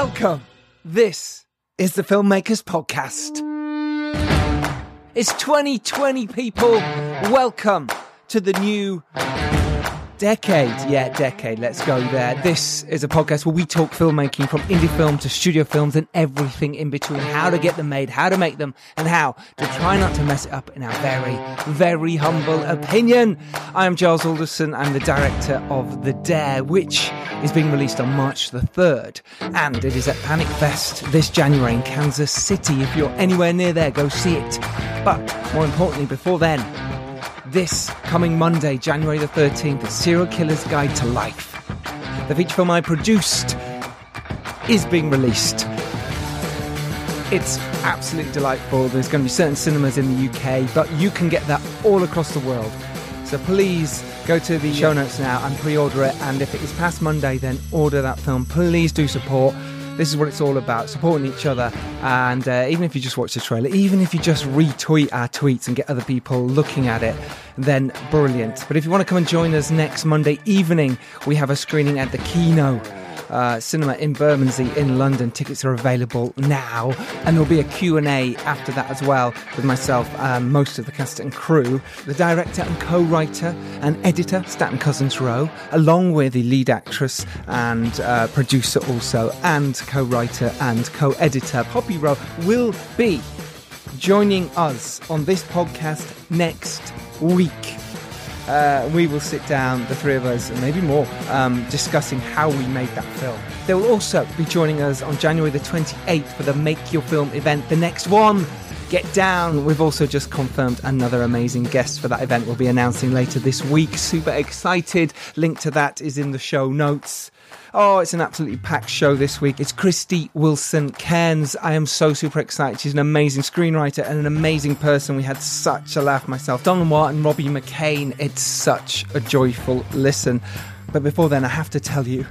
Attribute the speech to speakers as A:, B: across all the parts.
A: Welcome. This is the Filmmakers Podcast. It's 2020, people. Welcome to the new decade. Yeah, decade. Let's go there. This is a podcast where we talk filmmaking from indie film to studio films and everything in between. How to get them made, how to make them, and how to try not to mess it up in our very, very humble opinion. I am Giles Alderson. I'm the director of The Dare, which is being released on March the 3rd. And it is at Panic Fest this January in Kansas City. If you're anywhere near there, go see it. But more importantly, before then, this coming Monday, January the 13th, Serial Killer's Guide to Life. The feature film I produced is being released. It's absolutely delightful. There's going to be certain cinemas in the UK, but you can get that all across the world. So please go to the show notes now and pre order it. And if it is past Monday, then order that film. Please do support. This is what it's all about supporting each other. And uh, even if you just watch the trailer, even if you just retweet our tweets and get other people looking at it, then brilliant. But if you want to come and join us next Monday evening, we have a screening at the Kino uh, cinema in Bermondsey in London. Tickets are available now, and there'll be a Q&A after that as well with myself and most of the cast and crew. The director and co-writer and editor, Staten Cousins Roe, along with the lead actress and uh, producer also, and co-writer and co-editor, Poppy Roe, will be joining us on this podcast next week. Uh, we will sit down, the three of us, and maybe more, um, discussing how we made that film. They will also be joining us on January the 28th for the Make Your Film event, the next one. Get down. We've also just confirmed another amazing guest for that event. We'll be announcing later this week. Super excited. Link to that is in the show notes. Oh, it's an absolutely packed show this week. It's Krysty Wilson Cairns. I am so super excited. She's an amazing screenwriter and an amazing person. We had such a laugh myself. Don Watt and Robbie McKane. It's such a joyful listen. But before then, I have to tell you,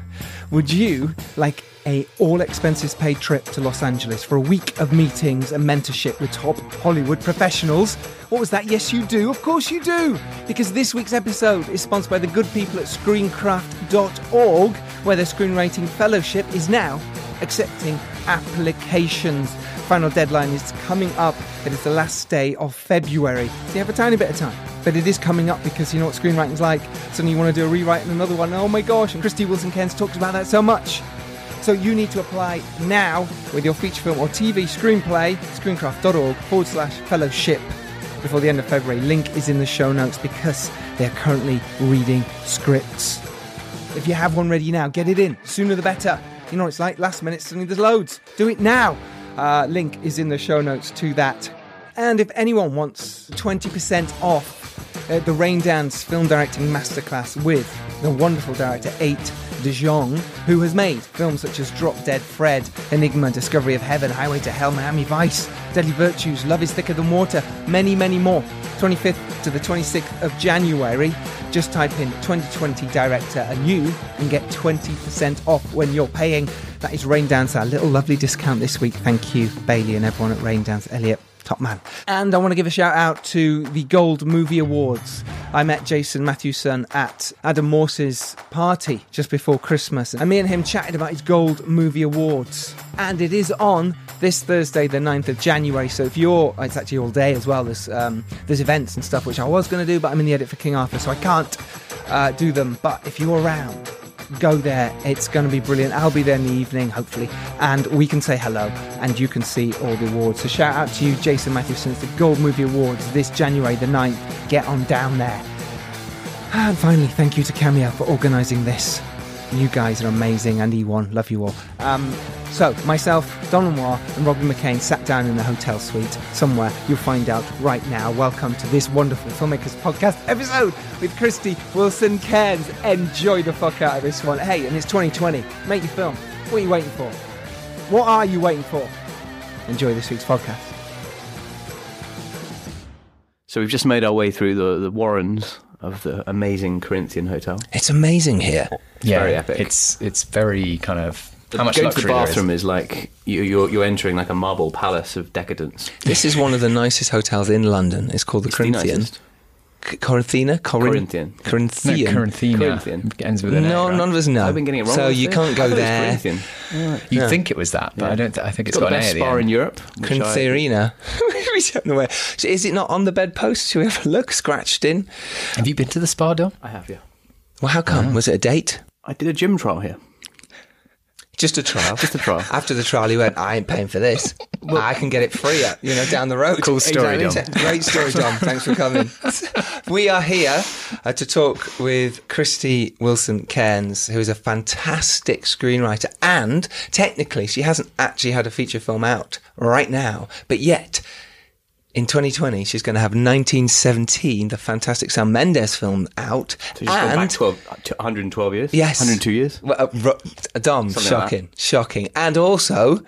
A: would you like a all expenses paid trip to Los Angeles for a week of meetings and mentorship with top Hollywood professionals? What was that? Yes, you do. Of course you do. Because this week's episode is sponsored by the good people at screencraft.org, where the screenwriting fellowship is now accepting applications. Final deadline is coming up. It is the last day of February. So you have a tiny bit of time. But it is coming up because you know what screenwriting's like. Suddenly you want to do a rewrite and another one. Oh my gosh, and Krysty Wilson Cairns talks about that so much. So you need to apply now with your feature film or TV screenplay, screencraft.org forward slash fellowship before the end of February. Link is in the show notes because they're currently reading scripts. If you have one ready now, get it in. Sooner the better. You know what it's like, last minute, suddenly there's loads. Do it now. Uh, link is in the show notes to that. And if anyone wants 20% off uh, the Raindance film directing masterclass with the wonderful director Ate De Jong, who has made films such as Drop Dead Fred, Enigma, Discovery of Heaven, Highway to Hell, Miami Vice, Deadly Virtues, Love is Thicker Than Water, many, many more. 25th to the 26th of January. Just type in 2020 director and you can get 20% off when you're paying. That is Raindance, our little lovely discount this week. Thank you, Bailey, and everyone at Raindance. Elliot, top man. And I want to give a shout out to the Gold Movie Awards. I met Jason Matthewson at Adam Morse's party just before Christmas, and me and him chatted about his Gold Movie Awards. And it is on this Thursday, the 9th of January. So if you're, it's actually all day as well. There's um, there's events and stuff which I was going to do, but I'm in the edit for King Arthur, so I can't uh, do them. But if you're around, go there. It's going to be brilliant. I'll be there in the evening, hopefully, and we can say hello and you can see all the awards. So shout out to you, Jason Matthewson. It's the Gold Movie Awards this January the 9th. Get on down there. And finally, thank you to Cameo for organising this. You guys are amazing, and E1, love you all. Um, so, myself, Don Noir, and Robin McKane sat down in the hotel suite somewhere. You'll find out right now. Welcome to this wonderful Filmmakers Podcast episode with Krysty Wilson Cairns. Enjoy the fuck out of this one. Hey, and it's 2020. Make your film. What are you waiting for? What are you waiting for? Enjoy this week's podcast.
B: So we've just made our way through the, the warrens of the amazing Corinthian Hotel.
A: It's amazing here.
C: yeah,
B: very epic.
C: It's it's very kind of how much
B: Going to the
C: luxury
B: bathroom is, like you, you're you're entering like a marble palace of decadence.
A: This is one of the nicest hotels in London. It's called the
B: It's
A: Corinthian.
B: nicest.
A: C- Corinthina? Corin-
B: Corinthian.
C: No,
A: Corinthian.
C: Corinthina.
B: Corinthian.
C: Ends with an
A: No,
C: A, right?
A: none of us know.
B: I've been getting it wrong.
A: So you can't go
B: I thought it was
A: there.
C: You'd
A: Yeah.
C: think it was that, but
B: Yeah.
C: I don't. Th- I think it's
B: Got the
C: got, an
B: best
C: A at
B: spa in Europe. which
A: Corinthina. we don't know where. So Is it not on the bedpost? Should we have a look? Scratched in?
C: Have you been to the spa, Dom?
B: I have, yeah.
A: Well, how come? Ah. Was it a date?
B: I did a gym trial here.
A: Just a trial.
B: Just a trial.
A: After the trial, he went, I ain't paying for this. I can get it free, uh, you know, down the road.
C: Cool story,
A: Exactly. Great story, Dom. Thanks for coming. we are here uh, to talk with Krysty Wilson Cairns, who is a fantastic screenwriter. And technically, she hasn't actually had a feature film out right now, but yet. In 2020, she's going to have 1917, the fantastic Sam Mendes film, out.
B: So you've gone back 12, uh, 112 years?
A: Yes.
B: 102 years?
A: Well, uh, ro- Dom,
B: Something like
A: shocking, shocking. And also,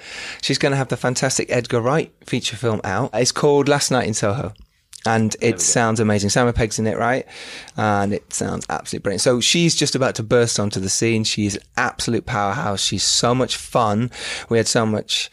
A: she's going to have the fantastic Edgar Wright feature film out. It's called Last Night in Soho. And it sounds amazing. Simon Pegg's in it, right? And it sounds absolutely brilliant. So she's just about to burst onto the scene. She's an absolute powerhouse. She's so much fun. We had so much.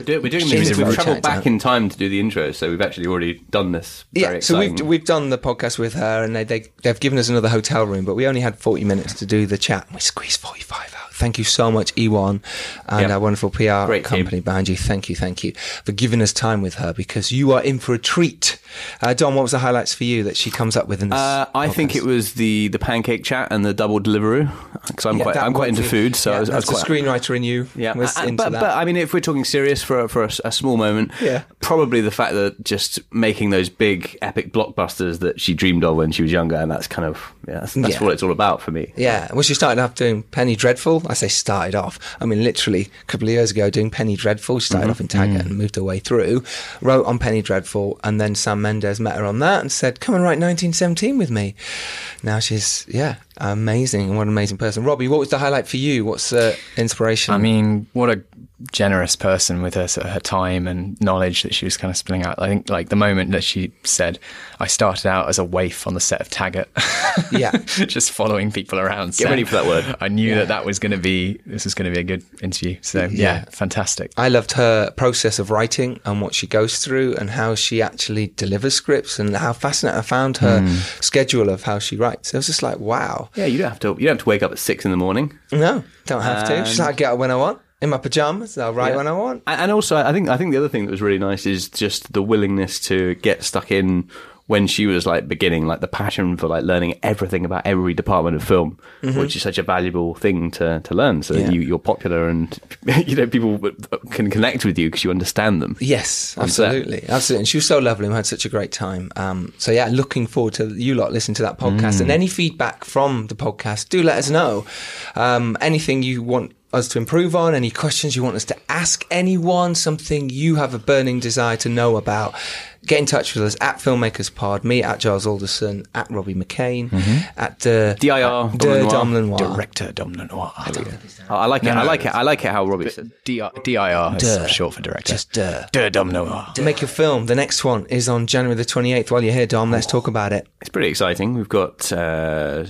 B: We're doing, we're doing this. We've travelled back in time to do the intro, so we've actually already done this. Very
A: Yeah, so we've we've done the podcast with her, and they, they they've given us another hotel room, but we only had forty minutes to do the chat. And We squeezed forty five out. Thank you so much, Ewan, and
B: Yep.
A: our wonderful PR
B: Great team.
A: company behind you. Thank you, thank you for giving us time with her because you are in for a treat. Uh, Dom, what was the highlights for you that she comes up with in this?
B: Uh, I think it was the, the pancake chat and the double delivery because I'm
A: Yeah,
B: quite I'm quite into food, so
A: Yeah,
B: I was, I was
A: that's
B: quite
A: screenwriter in you.
B: Yeah,
A: was
B: and-
A: into
B: but,
A: that.
B: but I mean, if we're talking serious for a- for a, a small moment,
A: Yeah.
B: probably the fact that just making those big epic blockbusters that she dreamed of when she was younger, and that's kind of yeah, that's, that's
A: Yeah.
B: what it's all about for me.
A: Yeah, well, she started off doing Penny Dreadful. I say started off. I mean, literally a couple of years ago, doing Penny Dreadful. She
B: Mm-hmm.
A: started off in Taggart and moved her way through. Wrote on Penny Dreadful, and then Sam Mendes met her on that and said, "Come and write 1917 with me." Now she's yeah, amazing. What an amazing person. Robbie, what was the highlight for you? What's the inspiration?
C: I mean, what a generous person with her her time and knowledge that she was kind of spilling out. I think like the moment that she said, "I started out as a waif on the set of Taggart."
A: Yeah.
C: just following people around.
B: Get ready for that word.
C: I knew that that was going to be this was going to be a good interview. So yeah,
A: Yeah.
C: fantastic.
A: I loved her process of writing and what she goes through and how she actually delivers scripts and how fascinating I found her
B: Hmm.
A: schedule of how she writes. It was just like, wow.
B: Yeah, you don't have to you don't have to wake up at six in the morning.
A: No, don't have to. Um, She's
B: And-
A: like, I get up when I want in my pajamas. I'll write
B: Yeah.
A: when I want.
B: And also, I think I think the other thing that was really nice is just the willingness to get stuck in when she was like beginning, like the passion for like learning everything about every department of film, which is such a valuable thing to, to learn. So
A: Yeah.
B: you, you're popular and you know people can connect with you because you understand them.
A: Yes,
B: On set.
A: absolutely, absolutely. And she was so lovely. We had such a great time. Um, so yeah, looking forward to you lot listening to that podcast.
B: Mm.
A: And any feedback from the podcast, do let us know. Um, anything you want us to improve on, any questions you want us to ask anyone, something you have a burning desire to know about. Get in touch with us at Filmmakers Pod, me at Giles Alderson, at Robbie McKane, at uh,
B: DIR,
A: at
B: Dom
A: De
B: Lenoir.
A: Dom Lenoir.
C: Director Dom Lenoir.
B: I I like it.
C: No,
B: I
C: no,
B: like it. I like it how Robbie said.
C: DIR is
A: Duh.
C: short for director.
A: Just Duh.
C: Duh, Dom Lenoir.
A: To make your film. The next one is on January the 28th. While you're here, Dom, let's talk about it.
B: It's pretty exciting. We've got, uh,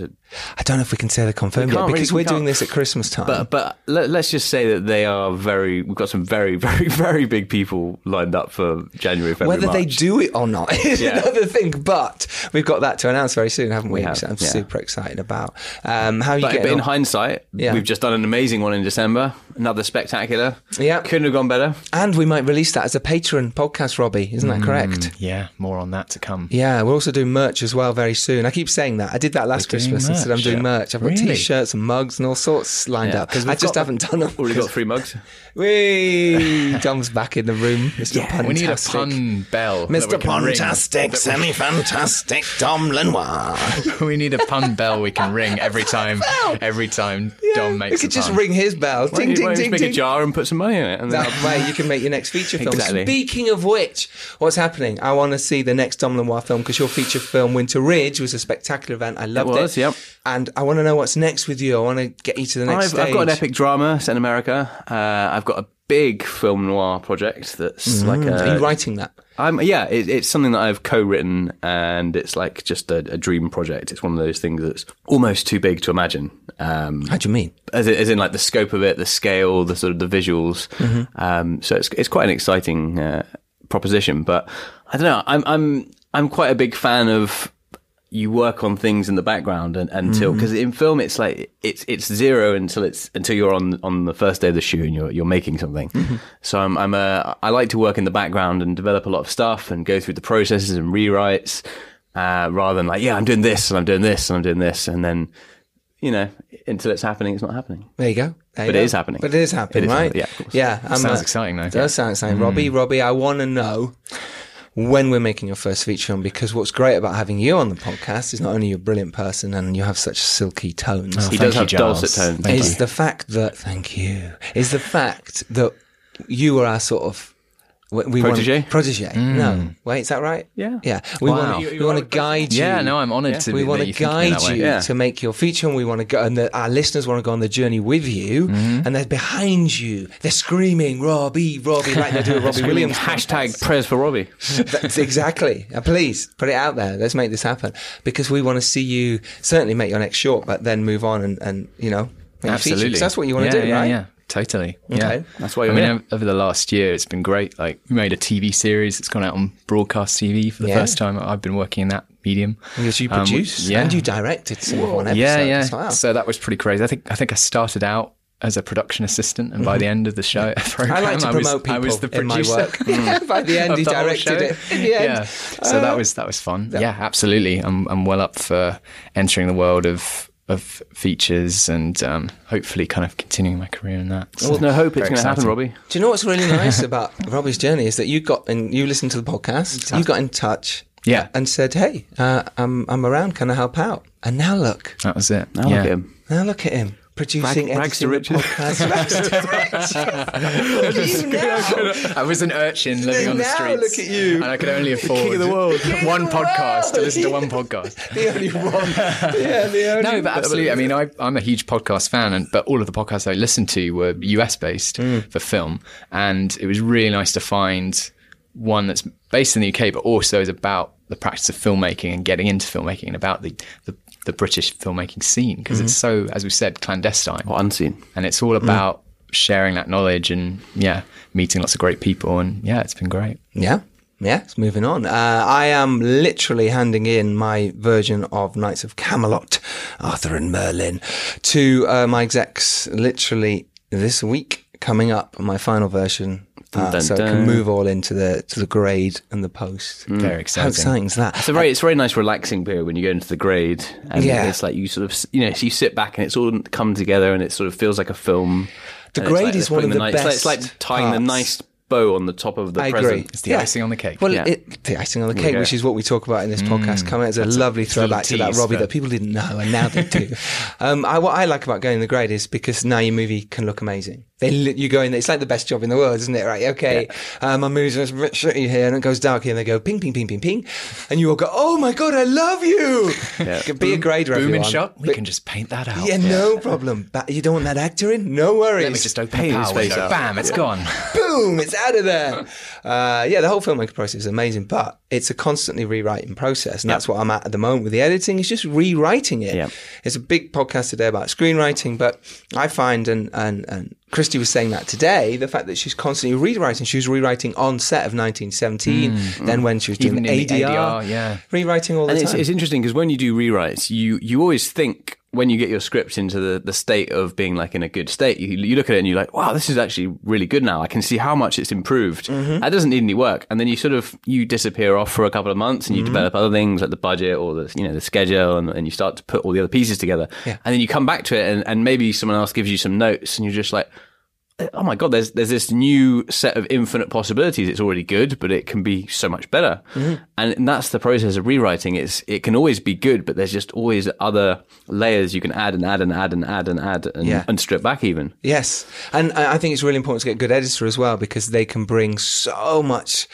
A: I don't know if we can say the confirmed
B: We
A: yet because
B: really- we
A: we're doing this at Christmas time.
B: but but let, let's just say that they are very. We've got some very very very big people lined up for January, February,
A: Whether they
B: March.
A: Do it or not is
B: Yeah.
A: another thing. But we've got that to announce very soon, haven't we?
B: We have,
A: I'm
B: yeah.
A: super excited about. Um, how you
B: But, but in hindsight,
A: Yeah.
B: we've just done an amazing one in December. Another spectacular.
A: Yeah.
B: Couldn't have gone better.
A: And we might release that as a Patreon podcast, Robbie. Isn't that mm, correct?
C: Yeah, more on that to come.
A: Yeah, we'll also do merch as well very soon. I keep saying that. I did that last
C: We're doing
A: Christmas and said I'm
C: merch,
A: doing
C: yeah.
A: merch. I've got
C: Really?
A: t-shirts and mugs and all sorts lined
B: Yeah,
A: up.
B: 'cause
A: I
B: we've
A: just
B: got-
A: haven't done them.
B: Already got three mugs.
A: Whee! Dom's back in the room. Mr. Puntastic.
C: We need a pun bell. that we
A: Mr.
C: can ring.
A: Puntastic, semi-fantastic Dom Lenoir.
C: we need a pun bell we can ring every time. Every time Dom makes
A: We could
C: a
A: just
C: pun.
A: ring his bell. Ding,
B: you-
A: ding,
B: why don't
A: ding,
B: make
A: ding.
B: a jar and put some money in it. And then
A: That way you can make your next feature film.
B: Exactly.
A: Speaking of which, what's happening? I want to see the next Dom Lenoir film because your feature film Winter Ridge was a spectacular event. I loved it.
B: was, yep.
A: And I want to know what's next with you. I want to get you to the next
B: I've,
A: stage.
B: I've got an epic drama set in America. Uh, I've got a big film noir project that's like a.
A: Are you writing that?
B: I'm yeah, it, it's something that I've co-written, and it's like just a, a dream project. It's one of those things that's almost too big to imagine. Um,
A: How do you mean?
B: as, in- as in like the scope of it, the scale, the sort of the visuals. Um, so it's it's quite an exciting uh, proposition. But I don't know. I'm I'm I'm quite a big fan of you work on things in the background and, until because in film it's like it's it's zero until it's until you're on on the first day of the shoot and you're you're making something. So I'm I'm a I like to work in the background and develop a lot of stuff and go through the processes and rewrites uh, rather than like yeah I'm doing this and I'm doing this and I'm doing this and then you know until it's happening it's not happening.
A: There you go. There you
B: But it
A: go.
B: is happening.
A: But it is happening,
B: It is
A: right?
B: happening, yeah, of course.
A: Yeah. I'm,
C: Sounds
A: uh,
C: exciting, though.
A: Does sound exciting. Robbie, Robbie, I want to know when we're making your first feature film because what's great about having you on the podcast is not only you're a brilliant person and you have such silky tones.
B: He does
C: you,
B: have
C: Giles.
B: dulcet tones.
C: Thank
A: is
C: you.
A: the fact that thank you is the fact that you are our sort of we we
B: Protege?
A: want, protege. No, wait, is that right?
B: Yeah.
A: yeah. We
C: Wow.
A: want
C: You-
A: we want to
B: a protege?
A: guide you.
C: Yeah, no, I'm honoured to
A: we
C: be
A: want to
C: you think of me
A: guide you
B: Yeah.
A: to make your feature, and we want to go, and the, our listeners want to go on the journey with you,
C: Mm-hmm.
A: and they're behind you. They're screaming, "Robbie, Robbie!" Like they do a Robbie Williams.
B: Hashtag prayers for Robbie.
A: That's exactly. Uh, please put it out there. Let's make this happen because we want to see you certainly make your next short, but then move on and, and you know, make a feature, that's what you want
C: yeah,
A: to do,
C: yeah,
A: right?
C: Yeah, totally.
A: Okay.
C: Yeah.
B: That's why
C: I mean,
B: here.
C: over the last year, it's been great. Like, we made a TV series. It's gone out on broadcast TV for the
A: Yeah.
C: first time. I've been working in that medium.
A: Because you
C: Um,
A: produced
C: yeah.
A: and you directed some one episode.
C: yeah, yeah.
A: as well.
C: So that was pretty crazy. I think I think I started out as a production assistant, and by the end of the show program,
A: Mm-hmm. I like to
C: was,
A: promote people
C: I was the
A: in my
C: producer.
A: work. Yeah, by the end, he directed it. In the end,
C: Yeah. So that was that was fun. Yeah, absolutely. I'm I'm well up for entering the world of of features and um, hopefully kind of continuing my career in that. So
B: There's no hope it's going to happen. Robbie.
A: Do you know what's really nice about Robbie's journey is that you got and you listened to the podcast, you got in touch,
C: Yeah.
A: and said, "Hey, uh, I'm I'm around. Can I help out?" And now look,
C: That was it.
B: Now
C: yeah.
B: look at him.
A: now look at him producing,
B: Rag- rags to
A: editing the
B: riches.
A: podcast. Rags to riches. you now.
C: I was an urchin living on the
A: Now
C: streets.
A: look at you.
C: And I could only afford
B: of the world.
C: one
A: of the
C: podcast to listen to one podcast.
A: the only one. Yeah, the only
C: No, but absolutely. I mean, I, I'm a huge podcast fan, and but all of the podcasts I listened to were US based hmm. for film, and it was really nice to find one that's based in the UK, but also is about the practice of filmmaking and getting into filmmaking and about the the, the British filmmaking scene because it's so, as we said, clandestine,
B: Or unseen.
C: and it's all about sharing that knowledge and yeah, meeting lots of great people, and yeah, it's been great.
A: Yeah. Yeah, it's moving on. Uh, I am literally handing in my version of Knights of Camelot, Arthur and Merlin, to uh, my execs literally this week. Coming up, my final version, uh,
B: dun,
A: so it can move all into the to the grade and the post.
C: Very exciting.
A: How
C: exciting.
A: exciting is that?
B: It's a very, it's a very nice, relaxing period when you go into the grade, and
A: Yeah.
B: it's like you sort of, you know, so you sit back and it's all come together, and it sort of feels like a film.
A: The grade
B: like
A: is one of the
B: nice- it's like- It's like,
A: best
B: tying the nice bow on the top of the
A: I
B: present.
A: agree.
C: It's the icing on the cake.
A: Well,
B: Yeah.
A: it, the icing on the cake, which is what we talk about in this podcast, coming as a lovely
C: a little
A: throwback to that Robbie
C: but-
A: that people didn't know, and now they do. um, I, what I like about going the grade is because now your movie can look amazing. They, li- you go in there, it's like the best job in the world, isn't it? Right? Okay, um, my movie's just a bit shitty here, and it goes dark here, and they go ping, ping, ping, ping, ping, and you all go, "Oh my god, I love you!" Be a grader,
C: Boom
A: everyone.
C: and shot. We
A: But-
C: can just paint that out.
A: yeah, no problem. But you don't want that actor in? No worries.
C: Let me just open
B: Paint
C: the power
B: face
C: window. Bam, it's gone.
A: boom, it's out of there. Uh, yeah, the whole filmmaking process is amazing, but it's a constantly rewriting process. And that's what I'm at at the moment with the editing, is just rewriting it.
B: Yeah.
A: It's a big podcast today about screenwriting, but I find, and, and, and Krysty was saying that today, the fact that she's constantly rewriting. She was rewriting on set of 1917, then when she was doing
C: the
A: ADR,
C: ADR, yeah.
A: rewriting all the
B: And
A: time.
B: it's, it's interesting because when you do rewrites, you you always think when you get your script into the, the state of being like in a good state, you, you look at it and you're like, wow, this is actually really good now. I can see how much it's improved. Mm-hmm. That doesn't need any work. And then you sort of you disappear off for a couple of months and you mm-hmm. develop other things like the budget or the you know the schedule and, and you start to put all the other pieces together.
A: Yeah.
B: And then you come back to it and, and maybe someone else gives you some notes and you're just like, oh my god, there's there's this new set of infinite possibilities. It's already good, but it can be so much better.
A: Mm-hmm.
B: And, that's the process of rewriting. It's it can always be good, but there's just always other layers you can add and add and add and add and add and,
A: Yeah.
B: and strip back even.
A: Yes. And I I think it's really important to get a good editor as well because they can bring so much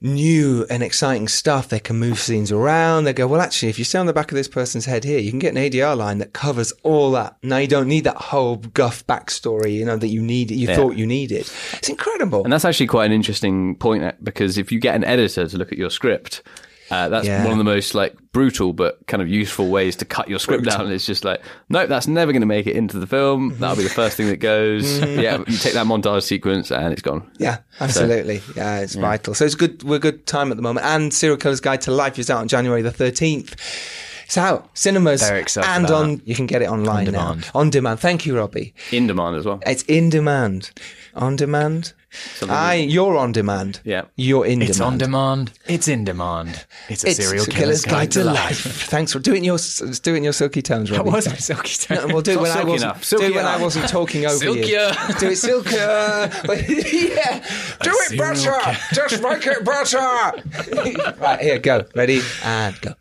A: new and exciting stuff. They can move scenes around. They go, well, actually, if you stay on the back of this person's head here, you can get an ADR line that covers all that. Now you don't need that whole guff backstory, you know, that you need, you thought you needed. It's incredible.
B: And that's actually quite an interesting point uh, because if you get an editor to look at your script, Uh, that's
A: Yeah.
B: one of the most like brutal but kind of useful ways to cut your script down. It's just like, nope, that's never going to make it into the film. That'll be the first thing that goes.
A: Mm-hmm.
B: yeah, you take that montage sequence and it's gone.
A: Yeah, absolutely. yeah, it's vital. So it's good. We're good time at the moment. And Serial Killer's Guide to Life is out on January the thirteenth. It's out cinemas
C: Very excited
A: and on. You can get it online
C: On
A: now.
C: demand.
A: On demand. Thank you, Robbie.
B: In demand as well.
A: It's in demand. On demand. Aye, you're on demand.
B: Yeah.
A: you're in demand.
C: It's on
A: demand.
C: demand. It's in demand. It's a
A: It's
C: serial
A: Killer's
C: killer's
A: Guide to Life. Thanks for doing your do it in your silky tones,
C: That
A: Robbie.
C: was my silky
A: No, we'll do it when I
B: silky
A: wasn't. Do it when I wasn't talking over you.
C: Silkier.
A: Do it silkier. yeah. Do it
C: serial
A: better. Just make it better. right here, go. Ready and go.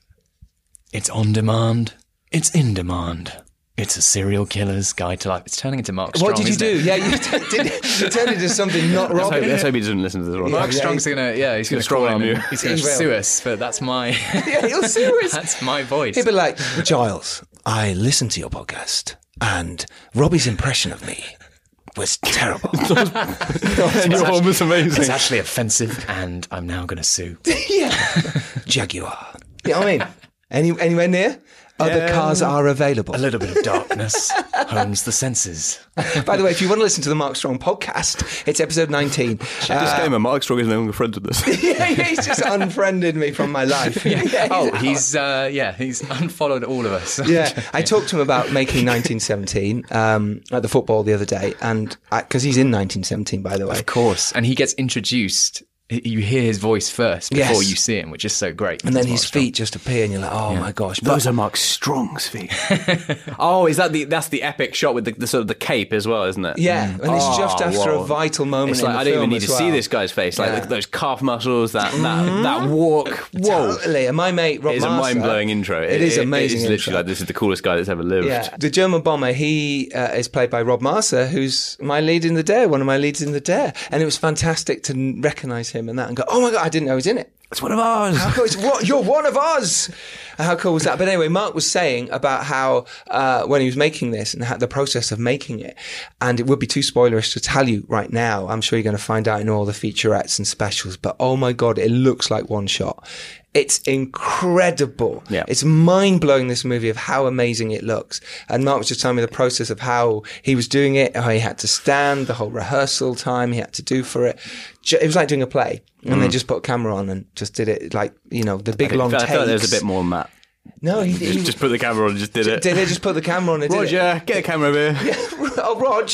C: It's on demand. It's in demand. It's a serial killer's guide to life. It's turning into Mark Strong.
A: what did you
C: isn't
A: do?
C: it?
A: Yeah, you t- did. It. You turned into something not
B: Let's hope, let's hope he doesn't listen to this one.
C: Mark
A: Yeah,
C: Strong's gonna, yeah, he's gonna
B: strong
C: call
B: arm
C: in
B: you.
C: He's gonna
A: He will.
C: sue us, but that's my,
A: Yeah, he'll sue us.
C: that's my voice.
A: He'd be like, Giles, I listened to your podcast, and Robbie's impression of me was terrible.
B: Your one was amazing.
C: It's actually offensive, and I'm now gonna sue.
A: yeah, Jaguar. You know what I mean? Any anywhere near? Other cars are available.
C: A little bit of darkness hones the senses.
A: By the way, if you want to listen to the Mark Strong podcast, it's episode 19. Uh,
B: Disclaimer: Mark Strong is no longer friends with us.
A: yeah, he's just unfriended me from my life. Yeah,
C: Oh,
A: out.
C: he's uh, yeah, he's unfollowed all of us.
A: Yeah, I talked to him about making 1917 um, at the football the other day, and because he's in 1917, by the way.
C: Of course, and he gets introduced. You hear his voice first before
A: Yes.
C: you see him, which is so great.
A: And then
C: It's
A: his
C: Strong.
A: feet just appear, and you're like, "Oh my gosh!" But
B: Those are Mark Strong's feet. oh, is that the that's the epic shot with the, the sort of the cape as well, isn't it?
A: yeah, and it's
B: Oh,
A: just after
B: whoa.
A: a vital moment.
B: It's
A: in
B: like
A: the
B: I don't even need to
A: well.
B: see this guy's face. Like
A: Yeah.
B: those calf muscles, that that, that walk. Whoa.
A: Totally, and my mate Rob
B: It's a mind blowing intro.
A: It is amazing.
B: It's literally like this is the coolest guy that's ever lived.
A: Yeah, the German bomber. He uh, is played by Rob Maaser, who's my lead in the Dare, one of my leads in the Dare, and it was fantastic to recognise him and that, and go, "Oh my god, I didn't know he was in it."
B: It's one of ours.
A: How cool is what? You're one of us. How cool was that? But anyway, Mark was saying about how uh, when he was making this and how, the process of making it, and it would be too spoilerish to tell you right now. I'm sure you're going to find out in all the featurettes and specials. But oh my god, it looks like one shot. It's incredible.
B: Yeah.
A: It's mind blowing. This movie of how amazing it looks. And Mark was just telling me the process of how he was doing it, how he had to stand, the whole rehearsal time he had to do for it. It was like doing a play, and they mm. just put a camera on and just did it like you know the big
B: I
A: long
B: felt, I
A: takes.
B: felt there was a bit more than that.
A: No, he, he
B: Just, just put the camera on and just did it.
A: did. They just put the camera on and did it.
B: Roger, get a camera over here.
A: oh, Rog.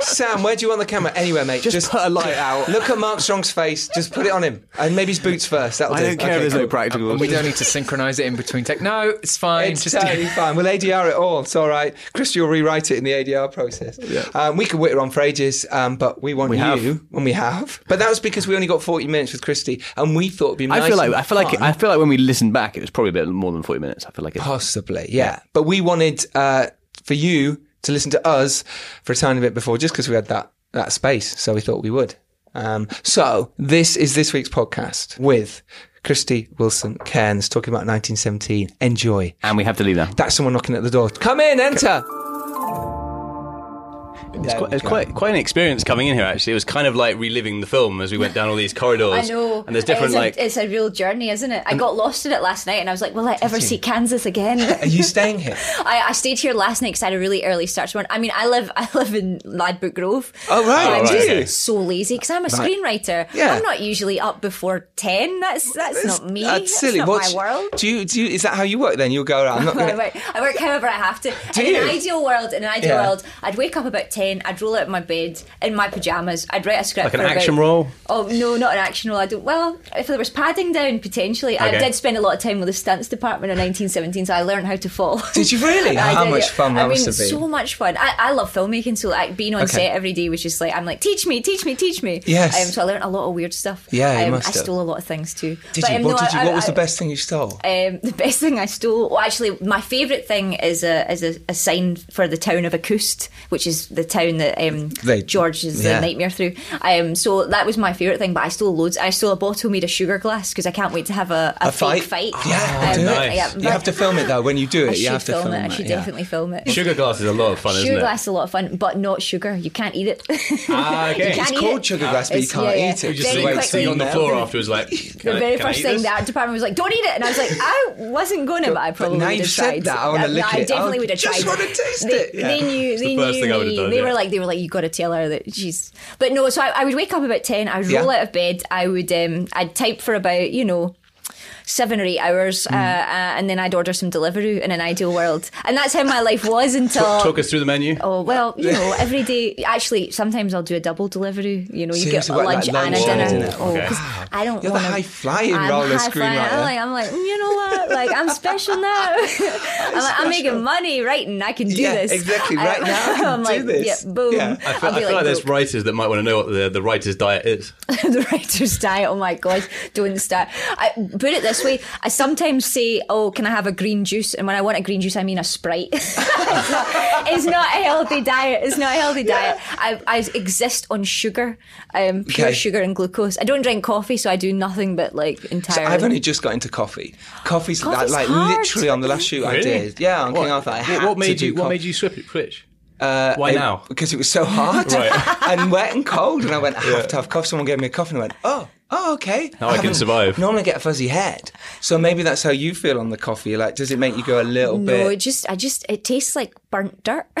A: Sam, where do you want the camera? Anywhere, mate.
B: Just put a light out.
A: Look at Mark Strong's face. Just put it on him, and maybe his boots first. That'll
B: I
A: do.
B: don't care
A: Okay,
B: if there's no practical.
C: And we don't need to synchronize it in between take. No, it's fine.
A: It's
C: Just
A: totally fine. We'll ADR it all. It's all right. Krysty will rewrite it in the ADR process. Um, we could wait on for ages, um, but we want
B: We
A: you,
B: have.
A: and we have. But that was because we only got 40 minutes with Krysty, and we thought it'd be nice
B: I feel like
A: and
B: I feel like. I feel like when we listened back, it was probably a bit more than forty minutes. I feel like it.
A: Possibly, yeah. But we wanted uh, for you to listen to us for a tiny bit before, just because we had that that space. So we thought we would. Um, so this is this week's podcast with Krysty Wilson Cairns talking about 1917. Enjoy.
B: and we have to leave now.
A: That's someone knocking at the door. Come in, enter.
B: It's, quite, it's quite quite an experience coming in here. Actually, it was kind of like reliving the film as we went down all these corridors.
D: I know.
B: And there's different
D: it's a,
B: like
D: it's a real journey, isn't it? I got lost in it last night, and I was like, "Will I ever see Kansas again?"
A: Are you staying here?
D: I, I stayed here last night because I had a really early start to one. I mean, I live I live in Ladbroke Grove.
A: Oh, right.
D: I'm
A: Oh, right,
D: just
A: okay.
D: so lazy because I'm a screenwriter.
A: Yeah.
D: I'm not usually up before ten. That's that's not me.
A: That's silly.
D: not
A: What's-
D: my world.
A: Do you, do you, is that how you work then? You'll go around. I'm not gonna,
D: work, I work however I have to. in
A: you?
D: an ideal world, in an ideal
A: Yeah.
D: world, I'd wake up about ten. I'd roll out of my bed in my pajamas. I'd write a script
B: Like an
D: for about-
B: action role?
D: Oh no, not an action role. I don't. Well, if there was padding down, potentially. I did spend a lot of time with the stunts department in 1917, so I learned how to fall.
A: Did you really?
D: I
A: How
D: did,
A: much
D: yeah.
A: fun
D: I
A: that
D: mean,
A: must have been.
D: so much fun. I, I love filmmaking, so like being on
A: Okay.
D: set every day was just like I'm like, teach me, teach me, teach me.
A: Yes.
D: Um, so I learned a lot of weird stuff.
A: Yeah, you
D: um,
A: must
D: I
A: have.
D: stole a lot of things too.
A: Did
D: But,
A: you?
D: um,
A: What,
D: no,
A: did you,
D: I-
A: what was
D: I-
A: the best thing you stole?
D: um, the best thing I stole, well, actually, my favourite thing is a is a, a sign for the town of Écoust, which is the the town that um,
A: They-
D: George is
A: yeah.
D: a nightmare through. Um, so that was my favourite thing. But I stole loads. I stole a bottle made of sugar glass because I can't wait to have a, a,
A: A
D: fake
A: fight?
D: fight.
A: Yeah,
D: Um,
A: do
D: but-
A: it.
D: yeah,
A: You have to film it though. When you do
D: I
A: it, you have to
D: film
A: film
D: it. I should
A: yeah.
D: definitely film it.
B: Sugar glass is a lot of fun, isn't
D: Sugar
B: it?
D: glass is a lot of fun, but not sugar. You can't eat it.
B: Ah, okay.
A: It's called
D: it.
A: sugar glass, but you can't
D: yeah, yeah.
A: eat it.
D: Very
B: just
A: the
B: sitting, sitting on the
A: there.
B: floor afterwards, like
D: the very first thing
B: this?
D: the art department was like, "Don't eat it," and I was like, "I wasn't going to, but I probably
A: now
D: would
A: you've said
D: tried."
A: that, I wanna
D: Yeah,
A: lick
D: I
A: it.
D: definitely
A: I
D: would have tried.
A: just
D: tried.
A: wanna taste it.
D: They knew. They
B: the first
D: knew
B: thing I would've
D: me.
B: done,
D: They
B: yeah.
D: were like, they were like, "You got to tell her that she's." But no, so I, I would wake up about ten. I would roll
A: Yeah.
D: out of bed. I would, um, I'd type for about you know. Seven or eight hours,
A: Mm.
D: uh, uh, and then I'd order some delivery in an ideal world, and that's how my life was until
B: Talk us through the menu.
D: Oh well, you know, every day. Actually, sometimes I'll do a double delivery. You know, you get
A: Seriously,
D: a
A: what,
D: lunch,
A: like
D: and a dinner.
A: and dinner?
D: Oh,
B: Okay.
D: 'cause I don't.
A: You're the
D: wanna,
A: high-flying
D: I'm
A: roller
D: high-flying.
A: screenwriter.
D: I'm like, I'm like, you know what? Like, I'm special now. I'm, like, I'm making money writing. I can do
A: Yeah,
D: this.
A: exactly. Right
D: I-
A: now, I can
D: I'm
A: do
D: like,
A: this.
D: Yeah, boom.
A: Yeah.
B: I feel,
D: I'll
B: I
D: be
B: feel like there's writers that might want to know what the, the writer's diet is.
D: the writer's diet. Oh my god, don't start. I put it this way: I sometimes say, "Oh, can I have a green juice?" And when I want a green juice, I mean a Sprite. it's, not, it's not a healthy diet. It's not a healthy diet. I, I exist on sugar, um, pure
A: Okay.
D: sugar and glucose. I don't drink coffee, so I do nothing but like entirely.
A: I've only just got into coffee. Coffee's like,
D: Coffee's
A: like
D: hard.
A: literally on the last shoot I did. Yeah, on
B: What,
A: King Arthur. I
B: what-
A: had
B: what made
A: to
B: you
A: do
B: What
A: coffee.
B: made you switch? switch?
A: Uh,
B: Why
A: it-
B: now?
A: Because it was so hard
B: Right.
A: and wet and cold, and I went, I have to have coffee. Someone gave me a coffee, and I went, oh, oh, okay.
B: Now I can survive.
A: Normally, I get a fuzzy head, so maybe that's how you feel on the coffee. Like, does it make you go a little bit?
D: no, it just, I just, it tastes like burnt dirt.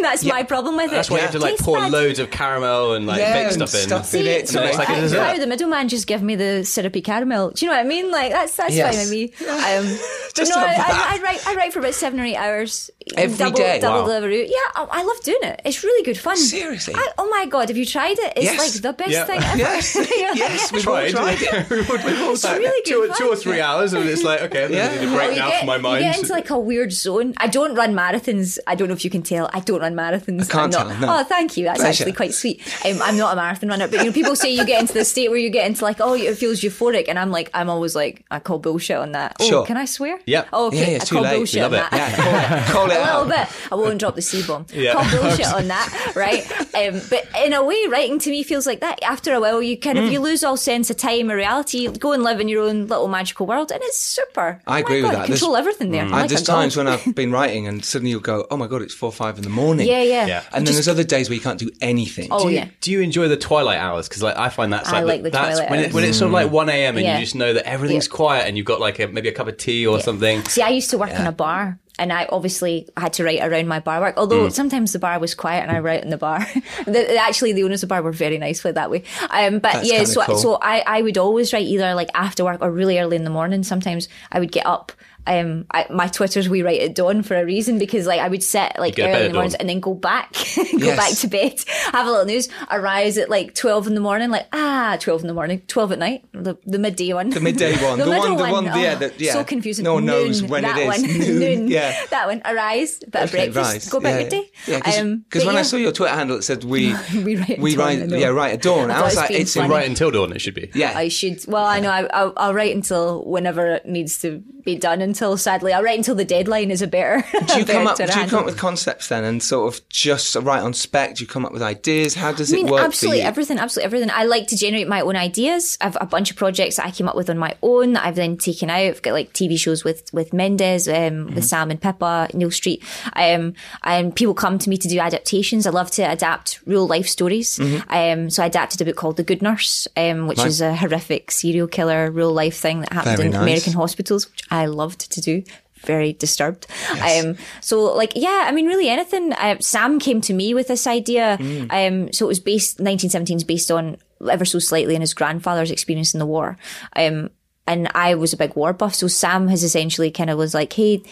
D: That's my problem with it.
B: That's why you have to like pour
D: bad.
B: loads of caramel and like
A: Yeah,
B: fake
A: and
B: stuff in.
A: stuff in
D: See,
A: it.
B: So it's like a
D: I,
B: dessert.
D: the middleman just give me the syrupy caramel? Do you know what I mean? Like that's that's
A: Yes.
D: fine with me. Um,
A: Just
D: no, I,
A: have.
D: I, I write I write for about seven or eight hours
A: Every
D: double,
A: day?
D: Double
A: Wow.
D: delivery. Yeah, I, I love doing it. It's really good fun.
A: Seriously?
D: I, oh my god, have you tried it? It's
A: Yes.
D: like the best
B: Yeah.
D: thing ever.
A: Yes, yes, we've all
B: Tried.
A: tried it.
D: It's really
B: two,
D: good
B: two or three hours, and it's like okay,
A: Yeah.
B: I need a
D: Oh,
B: break
D: you
B: now
D: get,
B: for my mind.
D: You get into like a weird zone. I don't run marathons. I don't know if you can tell. I don't run marathons.
A: I can't
D: I'm not,
A: tell, no.
D: Oh, thank you. That's
A: Pleasure.
D: actually quite sweet. Um, I'm not a marathon runner, but you know, people say you get into the state where you get into like, oh, it feels euphoric, and I'm like, I'm always like, I call bullshit on that. Oh,
A: Sure.
D: can I swear?
B: Yeah.
D: Oh, okay.
A: Yeah, yeah, it's
D: I call
A: late.
D: Bullshit
B: love
D: on that.
A: Yeah, call, call it
D: a little
A: out.
D: bit. I won't drop the C bomb.
B: Yeah.
D: Call bullshit on that, right? Um, but in a way, writing to me feels like that. After a while, you kind of
A: Mm.
D: you lose all sense of time or reality. You go and live in your own little magical world, and it's super.
A: I
D: Oh my
A: agree with
D: God,
A: that. There's-
D: Control everything there.
A: And
D: Like
A: there's times when I've been writing and suddenly you'll go, oh my God, it's four or five in the morning.
D: Yeah, yeah.
B: Yeah.
A: And then there's other days where you can't do anything.
D: Oh,
B: do you,
D: yeah.
B: do you enjoy the twilight hours? Because like I find that's
D: I
B: like,
D: like the
B: that's
D: twilight
B: when,
D: hours.
B: It, when it's sort of like one a.m. and
D: Yeah.
B: you just know that everything's
D: Yeah.
B: quiet and you've got like a, maybe a cup of tea or something.
D: See, I used to work in a bar. And I obviously had to write around my bar work, although
A: Mm.
D: sometimes the bar was quiet and I write in the bar. the, actually, the owners of the bar were very nice with that way. Um, but
A: That's
D: yeah, so
A: cool.
D: so I, I would always write either like after work or really early in the morning. Sometimes I would get up. Um, I, my Twitter's we write at dawn for a reason because like I would sit like
B: get to bed
D: early in the mornings and then go back, go
A: Yes.
D: back to bed, have a little news, arise at like twelve in the morning, like ah, 12 in the morning, twelve at night, the the midday one,
A: The midday one. the, one, the one, yeah,
D: oh,
A: that, yeah.
D: So confusing.
A: No one knows
D: Noon,
A: when it is.
D: One.
A: Noon,
D: Noon.
A: yeah.
D: That one. Arise, bit of breakfast,
A: right.
D: go about
A: yeah.
D: your day.
A: Yeah, because
D: Um,
A: when
D: but
A: I saw your Twitter handle, it said we
D: We write
A: we write yeah right at dawn.
D: I
A: I, was like, it's
D: funny.
B: Right until dawn, it should be.
A: yeah.
D: I should. Well, I know. I, I'll, I'll write until whenever it needs to be done. Until sadly, I'll write until the deadline is a better.
A: do you come up? Do you come up with concepts then, and sort of just write on spec? Do you come up with ideas? How does
D: I
A: it
D: mean,
A: work
D: absolutely everything, absolutely everything. I like to generate my own ideas. I've a bunch of projects that I came up with on my own that I've then taken out. I've got like TV shows with with Mendes, um,
A: Mm-hmm.
D: with Sam and Pippa, Neal Street. Um, and people come to me to do adaptations. I love to adapt real life stories. Um, so I adapted a book called The Good Nurse, um, which
A: Mm-hmm. Right.
D: is a horrific serial killer real life thing that happened
A: Very
D: in
A: nice.
D: American hospitals, which I loved to do. Very disturbed. Um, so like, yeah, I mean, really anything. Uh, Sam came to me with this idea.
A: Mm.
D: Um, so it was based, 1917 is based on ever so slightly in his grandfather's experience in the war. Um, and I was a big war buff. So Sam has essentially kind of was like, Hey,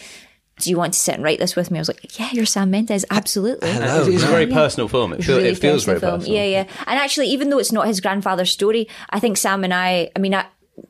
D: do you want to sit and write this with me? I was like, yeah, you're Sam Mendes. Absolutely.
A: Hello.
B: It's, it's a
A: yeah.
B: very personal film. It, feel,
D: Really
B: it feels very
D: film.
B: personal.
D: Yeah, yeah. And actually, even though it's not his grandfather's story, I think Sam and I, I mean, I,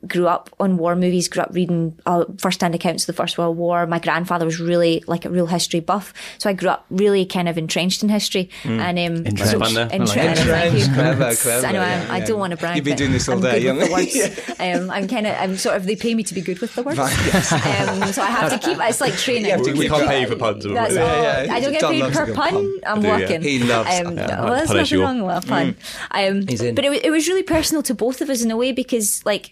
D: grew up on war movies, grew up reading uh, first-hand accounts of the First World War. My grandfather was really like a real history buff, so I grew up really kind of entrenched in history. And um,
C: Entrenched.
D: so-
B: Fun. I
D: entrenched,
B: it.
D: thank you.
A: Entrenched, clever, clever,
D: I know
A: yeah,
D: I'm, I don't want to brag.
A: You've been doing this all
D: I'm
A: day,
D: good with the
A: you?
D: words. um, I'm kind of, I'm sort of. They pay me to be good with the words,
A: yes.
D: um, so I have to keep. It's like training.
A: You have
B: We can't pay for puns. or
D: That's all.
A: Yeah, yeah.
D: I don't get
A: John
D: paid
A: loves
D: per pun.
A: pun.
D: I'm
B: do,
D: working.
A: He loves
D: Um,
A: that.
D: well, there's nothing wrong with a pun. Um,
A: He's in.
D: But it was really personal to both of us in a way because, like,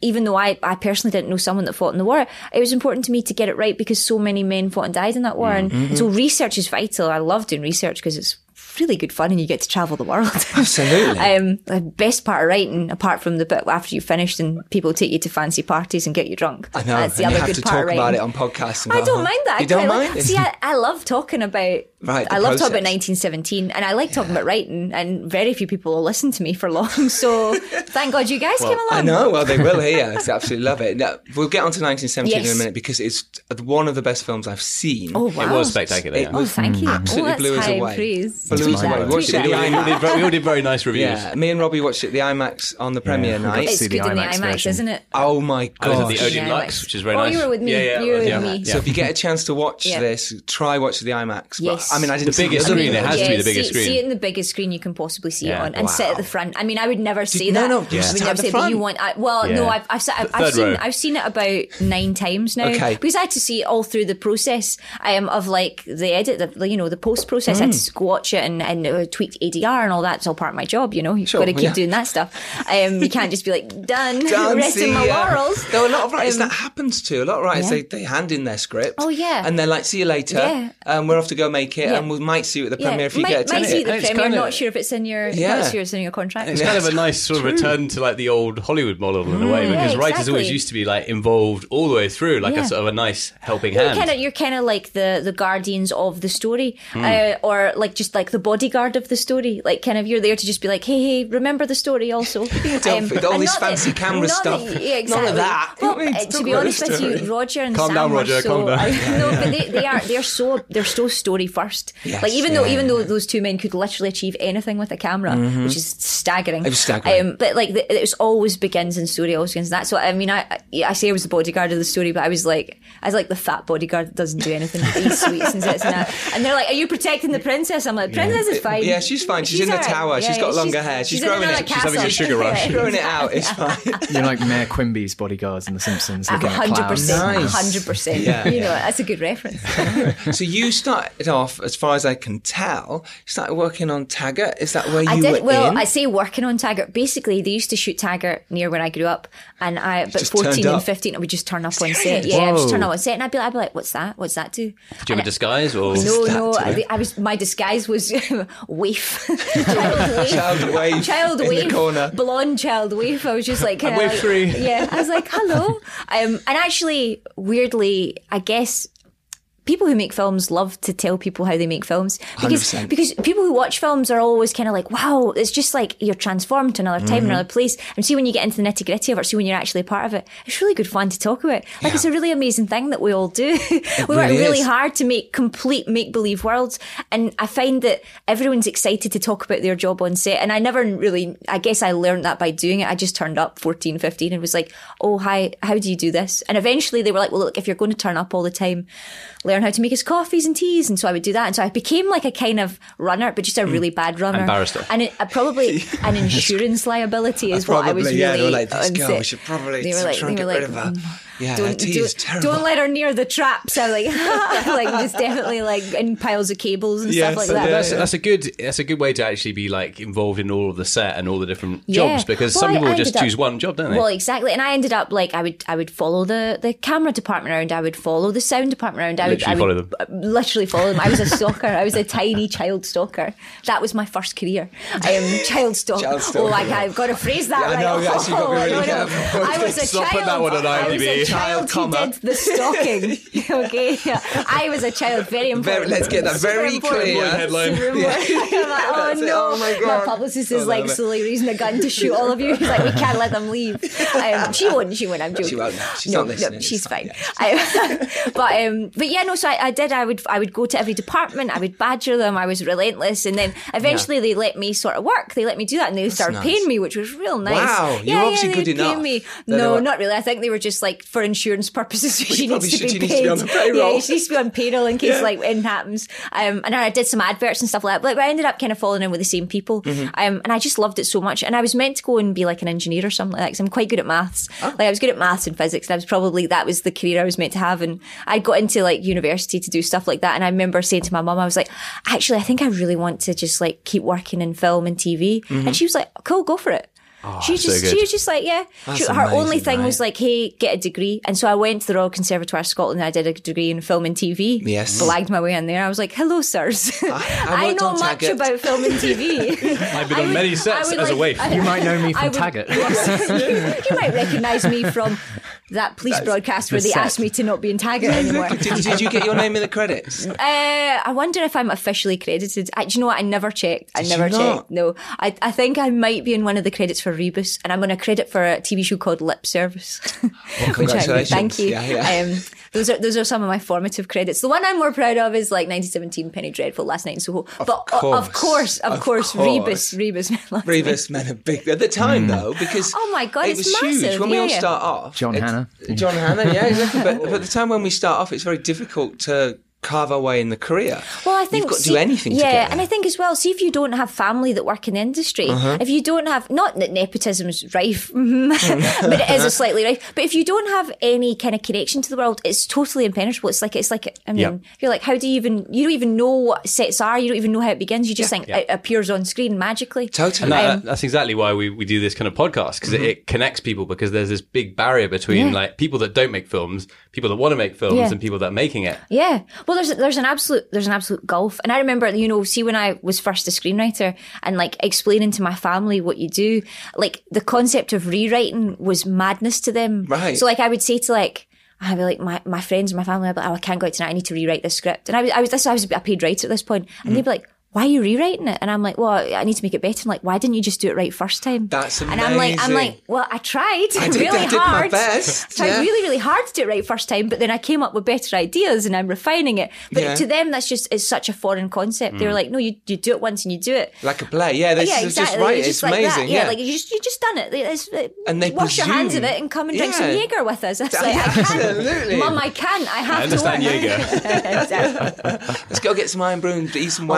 D: even though I, I personally didn't know someone that fought in the war, it was important to me to get it right because so many men fought and died in that war. And, and so research is vital. I love doing research because it's really good fun and you get to travel the world.
A: Absolutely.
D: um, the best part of writing, apart from the bit after you've finished and people take you to fancy parties and get you drunk.
A: I know.
D: That's the
A: and
D: other
A: you have
D: good
A: to
D: part
A: talk about it on podcasts.
D: I don't mind that. I
A: You don't
D: quite like-
A: mind?
D: See, I, I love talking about.
A: Right,
D: I love talking about 1917, and I like talking about writing. And very few people will listen to me for long. So thank God you guys came along.
A: I know. Well, they will eh, here. I absolutely love it. Now, we'll get on to 1917 in a minute because it's one of the best films I've seen.
D: Oh wow!
B: It was spectacular.
A: It
B: yeah.
D: Oh, thank you. Mm.
A: Oh, absolutely
D: oh, that's
A: blew us
D: high
A: away.
D: praise.
A: Blew us away. Watched it
B: we, all did, very- we all did very nice reviews.
A: Yeah, me and Robbie watched it at the IMAX on the premiere
C: we
A: night.
C: see
D: It's
C: the
D: good in the
C: IMAX
D: IMAX,
C: version.
D: isn't it?
A: Oh my
B: I was at
A: god!
B: the Odeon
D: Yeah,
B: Lux,
D: IMAX.
B: which is very
D: Oh,
B: nice.
D: you were with me.
B: Yeah, yeah,
D: You were with me.
A: So if you get a chance to watch this, try watch the IMAX.
D: Yes.
A: I mean, I didn't
B: The biggest
A: the other
B: screen, it has to be the
D: see,
B: biggest screen.
D: See it in the biggest screen you can possibly see
B: Yeah.
D: it on, and sit at the front. I mean, I would never say
A: no,
D: that.
A: no, no, you
D: I
A: sit
D: would
A: at
D: never
A: the
D: say, but you want. I, well, no,
B: Yeah.
D: I've I've, I've, I've seen
B: row.
D: I've seen it about nine times now
A: Okay.
D: because I had to see it all through the process um, of like the edit, the you know the post process. I had
A: Mm.
D: to go watch it and and uh, tweak ADR and all that. It's all part of my job, you know. You've
A: Sure,
D: got to keep
A: yeah.
D: doing that stuff. Um, you can't just be like done,
A: Done,
D: resting
A: see
D: my
A: ya.
D: laurels.
A: There a lot of writers
D: Um,
A: that happens to. A lot of writers,
D: yeah.
A: they, they hand in their script.
D: Oh, yeah.
A: And they're like, see you later.
D: Yeah.
A: Um, we're off to go make it.
D: Yeah.
A: And we might see you at the
D: Yeah,
A: premiere if you
D: might,
A: get a
D: might see
A: ticket.
D: the
B: it's
D: premiere.
B: kinda-
D: Not sure if it's in your.
A: Yeah.
D: Not sure it's in your contract.
B: It's kind of a nice sort of return to like the old Hollywood model in a way
D: Mm, Yeah,
B: because writers always used to be like involved all the way through, like
D: Yeah.
B: a sort of a nice helping
D: You're
B: hand.
D: kind of you're kind of like the the guardians of the story,
A: Hmm.
D: uh, or like just like the bodyguard of the story. Like kind of you're there to just be like, hey, hey, remember the story also. Um,
A: all
D: and
A: this
D: not
A: fancy camera
D: not
A: stuff.
D: That, yeah,
A: None of that.
D: Well,
A: You mean,
D: uh,
A: talk
D: to be honest with you. Roger and
B: Calm
D: Sam
B: down,
D: were
B: Roger,
D: so,
B: calm down.
D: No, but they, they are they're so they're so story first.
A: Yes,
D: like even though even
A: yeah,
D: though those two men could literally achieve anything with a camera, which is staggering.
A: It was staggering.
D: Um, but like the, it was always begins in story, always begins. That's what I mean. I I I say I was the bodyguard of the story, but I was like I was like the fat bodyguard that doesn't do anything. But eats sweets and sits and that. And they're like, "Are you protecting the princess?" I'm like, "Princess is fine.
A: Yeah, she's fine. She's in the
D: all right.
A: tower. She's got longer hair. She's
D: in
A: growing
D: another
A: it. She's
B: having a sugar rush.
D: Yeah,
A: Throwing it out. It's fine.
C: You're like Mayor Quimby's bodyguards in The Simpsons.
D: A Hundred percent. a hundred percent.
A: Yeah.
D: You know, that's a good reference.
A: so you started off, as far as I can tell, you started working on Taggart. Is that where you
D: I
A: were
D: well.
A: in?
D: I say working on Taggart. Basically, they used to shoot Taggart near where I grew up, and I, but fourteen and fifteen, I would just turn up on set.
A: Serious?
D: Yeah, I would just turn up on set, and I'd be, like, I'd be like, "What's that? What's that do?"
B: Do you have a disguise or?
D: No, no. I. I was my disguise was waif, child waif,
A: Child waif
D: child waif,
A: corner.
D: blonde child waif. I was just like, kinda
B: waif
D: like-
B: free.
D: Yeah, I was like, hello. Um, and actually, weirdly, I guess people who make films love to tell people how they make films because
A: 100%.
D: because people who watch films are always kind of like wow it's just like you're transformed to another time
A: Mm-hmm.
D: another place and see when you get into the nitty gritty of it see when you're actually a part of it it's really good fun to talk about like it's a really amazing thing that we all do we work
A: really
D: really
A: is.
D: hard to make complete make believe worlds and I find that everyone's excited to talk about their job on set and I never really I guess I learned that by doing it I just turned up 14 15 and was like oh hi how do you do this and eventually they were like well look if you're going to turn up all the time learn how to make his coffees and teas and so I would do that. And so I became like a kind of runner but just a mm. really bad runner.
B: And barrister.
D: and it, uh, probably an insurance liability is uh, what I was
A: Probably,
D: really
A: yeah, they were like, this girl, we should probably
D: They were like-
A: try and get
D: were
A: rid of her.
D: Mm.
A: "Mm, Yeah,
D: don't,
A: tea
D: don't,
A: is terrible.
D: don't let her near the traps. I'm like, like just definitely like in piles of cables and
A: Yes,
D: stuff like
A: yeah,
D: that.
B: That's, that's a good. That's a good way to actually be like involved in all of the set and all the different
D: Yeah.
B: jobs because
D: Well,
B: some people
D: I
B: just
D: ended up-
B: choose one job, don't they?
D: Well, exactly, and I ended up like I would I would follow the the camera department around. I would follow the sound department around. I
B: Literally
D: would, I would
B: follow them.
D: uh, Literally follow them. I was a stalker. I was a tiny child stalker. That was my first career. Um, child stalker.
A: Child stalker.
D: Oh, I, I've got to phrase that
A: Yeah, I
D: right.
A: know, you actually got to be
D: Oh,
A: really
D: no, no.
A: careful.
D: I was a
B: Stop
D: child.
B: putting that one on
D: I was a
B: IMDb.
D: Child, who
A: comma.
D: did the stalking. okay, I was a child. Very important.
A: let's get that very
D: important.
A: clear.
B: headline.
D: Super like, oh
A: That's
D: no!
A: Oh my God.
D: publicist
A: Oh,
D: is like
A: no, no.
D: slowly raising a gun to shoot all of you. He's like, we can't let them leave. Um, she won't. She won't. I'm joking.
A: She won't, no. She's
D: no,
A: not listening.
D: No, she's
A: fine,
D: fine. But um, but yeah, no. So I, I did. I would I would go to every department. I would badger them. I was relentless, and then eventually they let me sort of work. They let me do that, and they started
A: nice.
D: paying me, which was real nice.
A: Wow, you're
D: yeah,
A: obviously
D: yeah,
A: good enough
D: Me.
A: that
D: No, not really. I think they were just like for insurance purposes. she needs to
A: should-
D: be
A: she needs to be
D: paid.
A: on the payroll.
D: Yeah, she needs to be on payroll in case
A: Yeah.
D: like anything happens. Um, and I did some adverts and stuff like that. But I ended up kind of falling in with the same people.
A: Mm-hmm.
D: Um, and I just loved it so much. And I was meant to go and be like an engineer or something like that because I'm quite good at maths.
A: Oh.
D: Like I was good at maths and physics. And I was probably that was the career I was meant to have. And I got into like university to do stuff like that. And I remember saying to my mum, I was like, actually, I think I really want to just like keep working in film and TV.
A: Mm-hmm.
D: And she was like, cool, go for it. Oh,
B: she
D: just
B: good.
D: she was just like yeah. She-
A: That's
D: her only
A: amazing,
D: thing was like, hey, get a degree. And so I went to the Royal Conservatoire of Scotland. and I did a degree in film and TV.
A: Yes.
D: blagged my way in there. I was like, hello, sirs.
A: I
D: I,
A: worked
D: know much
A: Taggart.
D: about film and TV.
B: I've been on
D: would-
B: many sets
D: would
B: as a
D: like-
B: waif.
C: You might know me from
D: would-
C: Taggart.
D: Yes. you, you might recognise me from that police broadcast where
C: the
D: they
C: set.
D: asked me to not be in Taggart anymore.
A: Did, did you get your name in the credits?
D: Uh, I wonder if I'm officially credited. I, do you know what? I never checked. I
A: Did
D: never
A: you not?
D: checked. No, I, I think I might be in one of the credits for Rebus, and I'm on a credit for a TV show called Lip Service. Which I-
A: congratulations.
D: thank you.
A: Yeah, yeah.
D: Um, those are those are some of my formative credits. The one I'm more proud of is like 1917, Penny Dreadful, Last Night in Soho. but o- of
A: course.
D: course, of,
A: Of
D: course,
A: course.
D: Rebus, Rebus, Last
A: Rebus men are big at the time
B: Hmm.
A: though because
D: Oh my God,
A: it
D: it's
A: was huge
D: massive.
A: when we all
D: yeah.
A: start off.
C: John
A: it's-
C: Hannah.
A: John Hannah, yeah, exactly. But, but at the time when we start off, it's very difficult to carve our way in the career.
D: Well, I think
A: you've got to
D: see-
A: do anything
D: Yeah,
A: to get there. Uh-huh.
D: and I think as well. See, if you don't have family that work in the industry, if you don't have not that nepotism is rife, but it is a slightly rife. But if you don't have any kind of connection to the world, it's totally impenetrable. It's like it's like I mean,
B: Yeah.
D: you're like, how do you even? You don't even know what sets are. You don't even know how it begins. You just think it appears on screen magically.
A: Totally.
B: And that,
D: Um,
B: that's exactly why we, we do this kind of podcast because
A: Mm-hmm.
B: it, it connects people because there's this big barrier between
D: Yeah.
B: like people that don't make films, people that want to make films,
D: Yeah.
B: and people that are making it.
D: Yeah. Well, there's there's an absolute there's an absolute gulf, and I remember you know see when I was first a screenwriter and like explaining to my family what you do, like the concept of rewriting was madness to them.
A: Right.
D: So like I would say to like. I'd be like my, my friends and my family. I'd be like, oh, I can't go out tonight. I need to rewrite this script. And I was, I was, this, I was a paid writer at this point, and mm-hmm. they'd be like, "Why are you rewriting it?" And I'm like, "Well, I need to make it better." And like, why didn't you just do it right first time?
A: That's amazing.
D: And I'm like, I'm like, well, I tried
A: I did-
D: really
A: I did my
D: hard.
A: best,
D: Tried
A: yeah.
D: really, really hard to do it right first time, but then I came up with better ideas and I'm refining it. But
A: Yeah.
D: to them, that's just it's such a foreign concept. They're like, no, you, you do it once and you do it.
A: like a play. Yeah, this
D: yeah,
A: is
D: exactly.
A: just right.
D: It's
A: It's,
D: just like
A: amazing.
D: that.
A: Yeah,
D: like you just you just done it. It's, uh,
A: And they
D: wash your hands of it and come and drink some
A: Yeah.
D: Jaeger with us. It's like I can't,
A: Absolutely.
D: Mum, I can't. I have
B: I understand
D: to. work.
B: Jaeger.
A: Let's go get some Irn-Bru and eat some
D: Oh,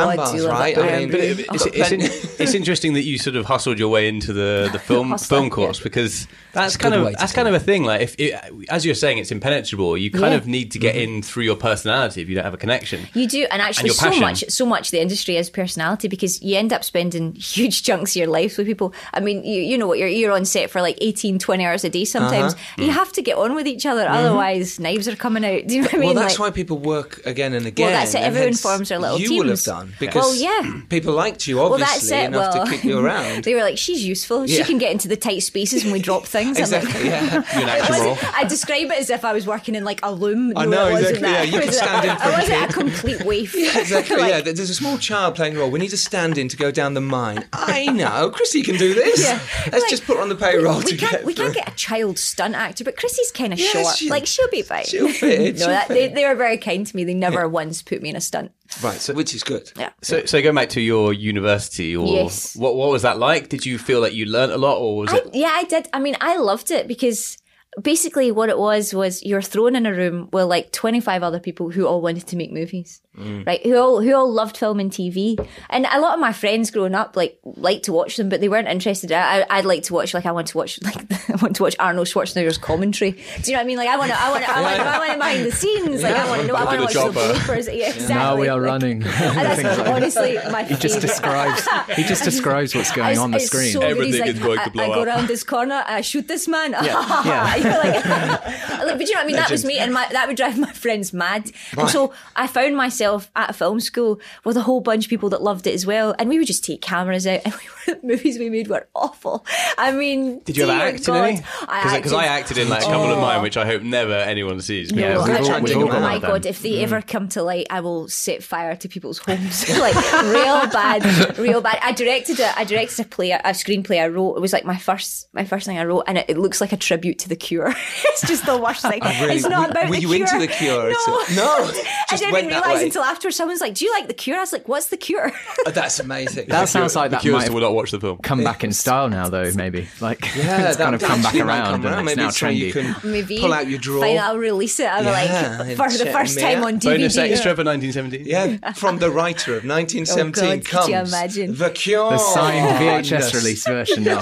D: I
A: wham
D: do
A: bars,
D: love
A: right? I mean.
B: But it- it's, it's, in- it's interesting that you sort of hustled your way into the, the film
D: Hustler,
B: film course
D: yeah.
B: because that's
A: a
B: kind of that's
A: do
B: kind of a thing. Like if it, as you're saying, it's impenetrable. You kind
D: Yeah.
B: of need to get mm-hmm. in through your personality if you don't have a connection.
D: You do, and actually,
B: your
D: so
B: passion.
D: much, so much the industry is personality because you end up spending huge chunks of your life with people. I mean, you, you know what, you're, you're on set for like 18, 20 hours a day sometimes.
A: Uh-huh.
D: You mm. have to get on with each other, mm-hmm. otherwise, knives are coming out. Do you know what I mean?
A: well, that's
D: Like-
A: why people work again and again.
D: Well, that's it. Everyone forms their little
A: You will have done because
D: Well, yeah.
A: people liked you
D: well,
A: obviously
D: that's it.
A: enough
D: well,
A: to kick you around.
D: they were like, "She's useful. She
A: Yeah.
D: can get into the tight spaces when we drop things." I'm like-
A: exactly. Yeah.
B: You're an
D: It
B: action role.
D: wasn't- I describe it as if I was working in like a loom.
A: I
D: No,
A: know,
D: it wasn't
A: exactly,
D: that.
A: yeah, you
D: It
A: can
D: was a-
A: stand in for
D: I
A: a
D: wasn't a complete waif.
A: Exactly.
D: Like-
A: yeah, there's a small child playing a role. We need to stand in to go down the mine. I know, Krysty can do this.
D: Yeah.
A: Let's
D: Like,
A: just put her on the payroll
D: we
A: to
D: can't
A: get
D: we can't get a child stunt actor, but Krysty's kind of
A: Yeah,
D: short.
A: she'll-
D: like she'll be fine.
A: she'll fit,
D: no,
A: she'll
D: that,
A: fit.
D: they were very kind to me. They never once put me in a stunt.
A: Right, so which is good.
D: Yeah.
B: So, so going back to your university, or
D: Yes.
B: what what was that like? Did you feel like you learnt a lot, or was
D: I,
B: it?
D: yeah, I did. I mean, I loved it because basically what it was was you're thrown in a room with like 25 other people who all wanted to make movies Mm. right who all who all loved film and tv and a lot of my friends growing up like liked to watch them but they weren't interested I, i'd like to watch like i want to watch like i want to watch arnold schwarzenegger's commentary do you know what i mean like i want to i want to i want to I want to behind the scenes like i want to know i want to watch
B: to the
D: the
B: chopper.
D: bloopers yeah exactly
C: Now we are
D: Like-
C: running.
D: and that's honestly my
C: he just
D: favourite.
C: describes. He just describes what's going
D: It's-
C: on the
D: it's
C: screen.
D: So good.
B: Everything
D: He's like,
B: is going
D: I,
B: to blow
D: I go
B: up.
D: around this corner, I shoot this man.
C: yeah.
D: You're like, like, but you know what I mean? That was me, and my, that would drive my friends mad. And so I found myself myself at a film school with a whole bunch of people that loved it as well, and we would just take cameras out, and we were, the movies we made were awful. I mean,
B: Did you ever
D: dear
B: act in
D: God,
B: any? Because I acted in like a couple of oh. mine, which I hope never anyone sees.
C: Yeah,
D: No,
C: we've
D: I- I-
C: we've
D: oh
C: all got
D: my
C: them.
D: god! If they ever mm. come to light, I will set fire to people's homes. like real bad, real bad. I directed a, I directed a play, a screenplay I wrote. It was like my first, my first thing I wrote, and it, it looks like a tribute to The Cure. it's just the worst thing.
A: really-
D: it's not
A: were-
D: about
A: were
D: the
A: you
D: Cure.
A: into The Cure?
D: No,
A: So- no,
D: I
A: just
D: didn't even realize
A: way.
D: Until after someone's like, "Do you like The Cure?" I was like, "What's The Cure?"
A: Oh, that's amazing.
C: That sounds like
B: The
C: that
B: Cure
C: might
B: will not watch the film.
C: come back in style now, though. Maybe like
A: Yeah,
C: it's kind of come back
A: actually might
C: around
A: come
C: and
A: around.
C: it's
A: Maybe
C: now
A: it's where you can
D: Maybe
A: pull out your drawer.
D: Fine, I'll release it. I'll
A: Yeah,
D: be like for the first time
A: out.
D: on DVD.
B: Bonus extra for 1917.
A: Yeah, from the writer of 1917
D: Oh, God,
A: comes
D: could you imagine?
A: The Cure.
C: The signed VHS release version now.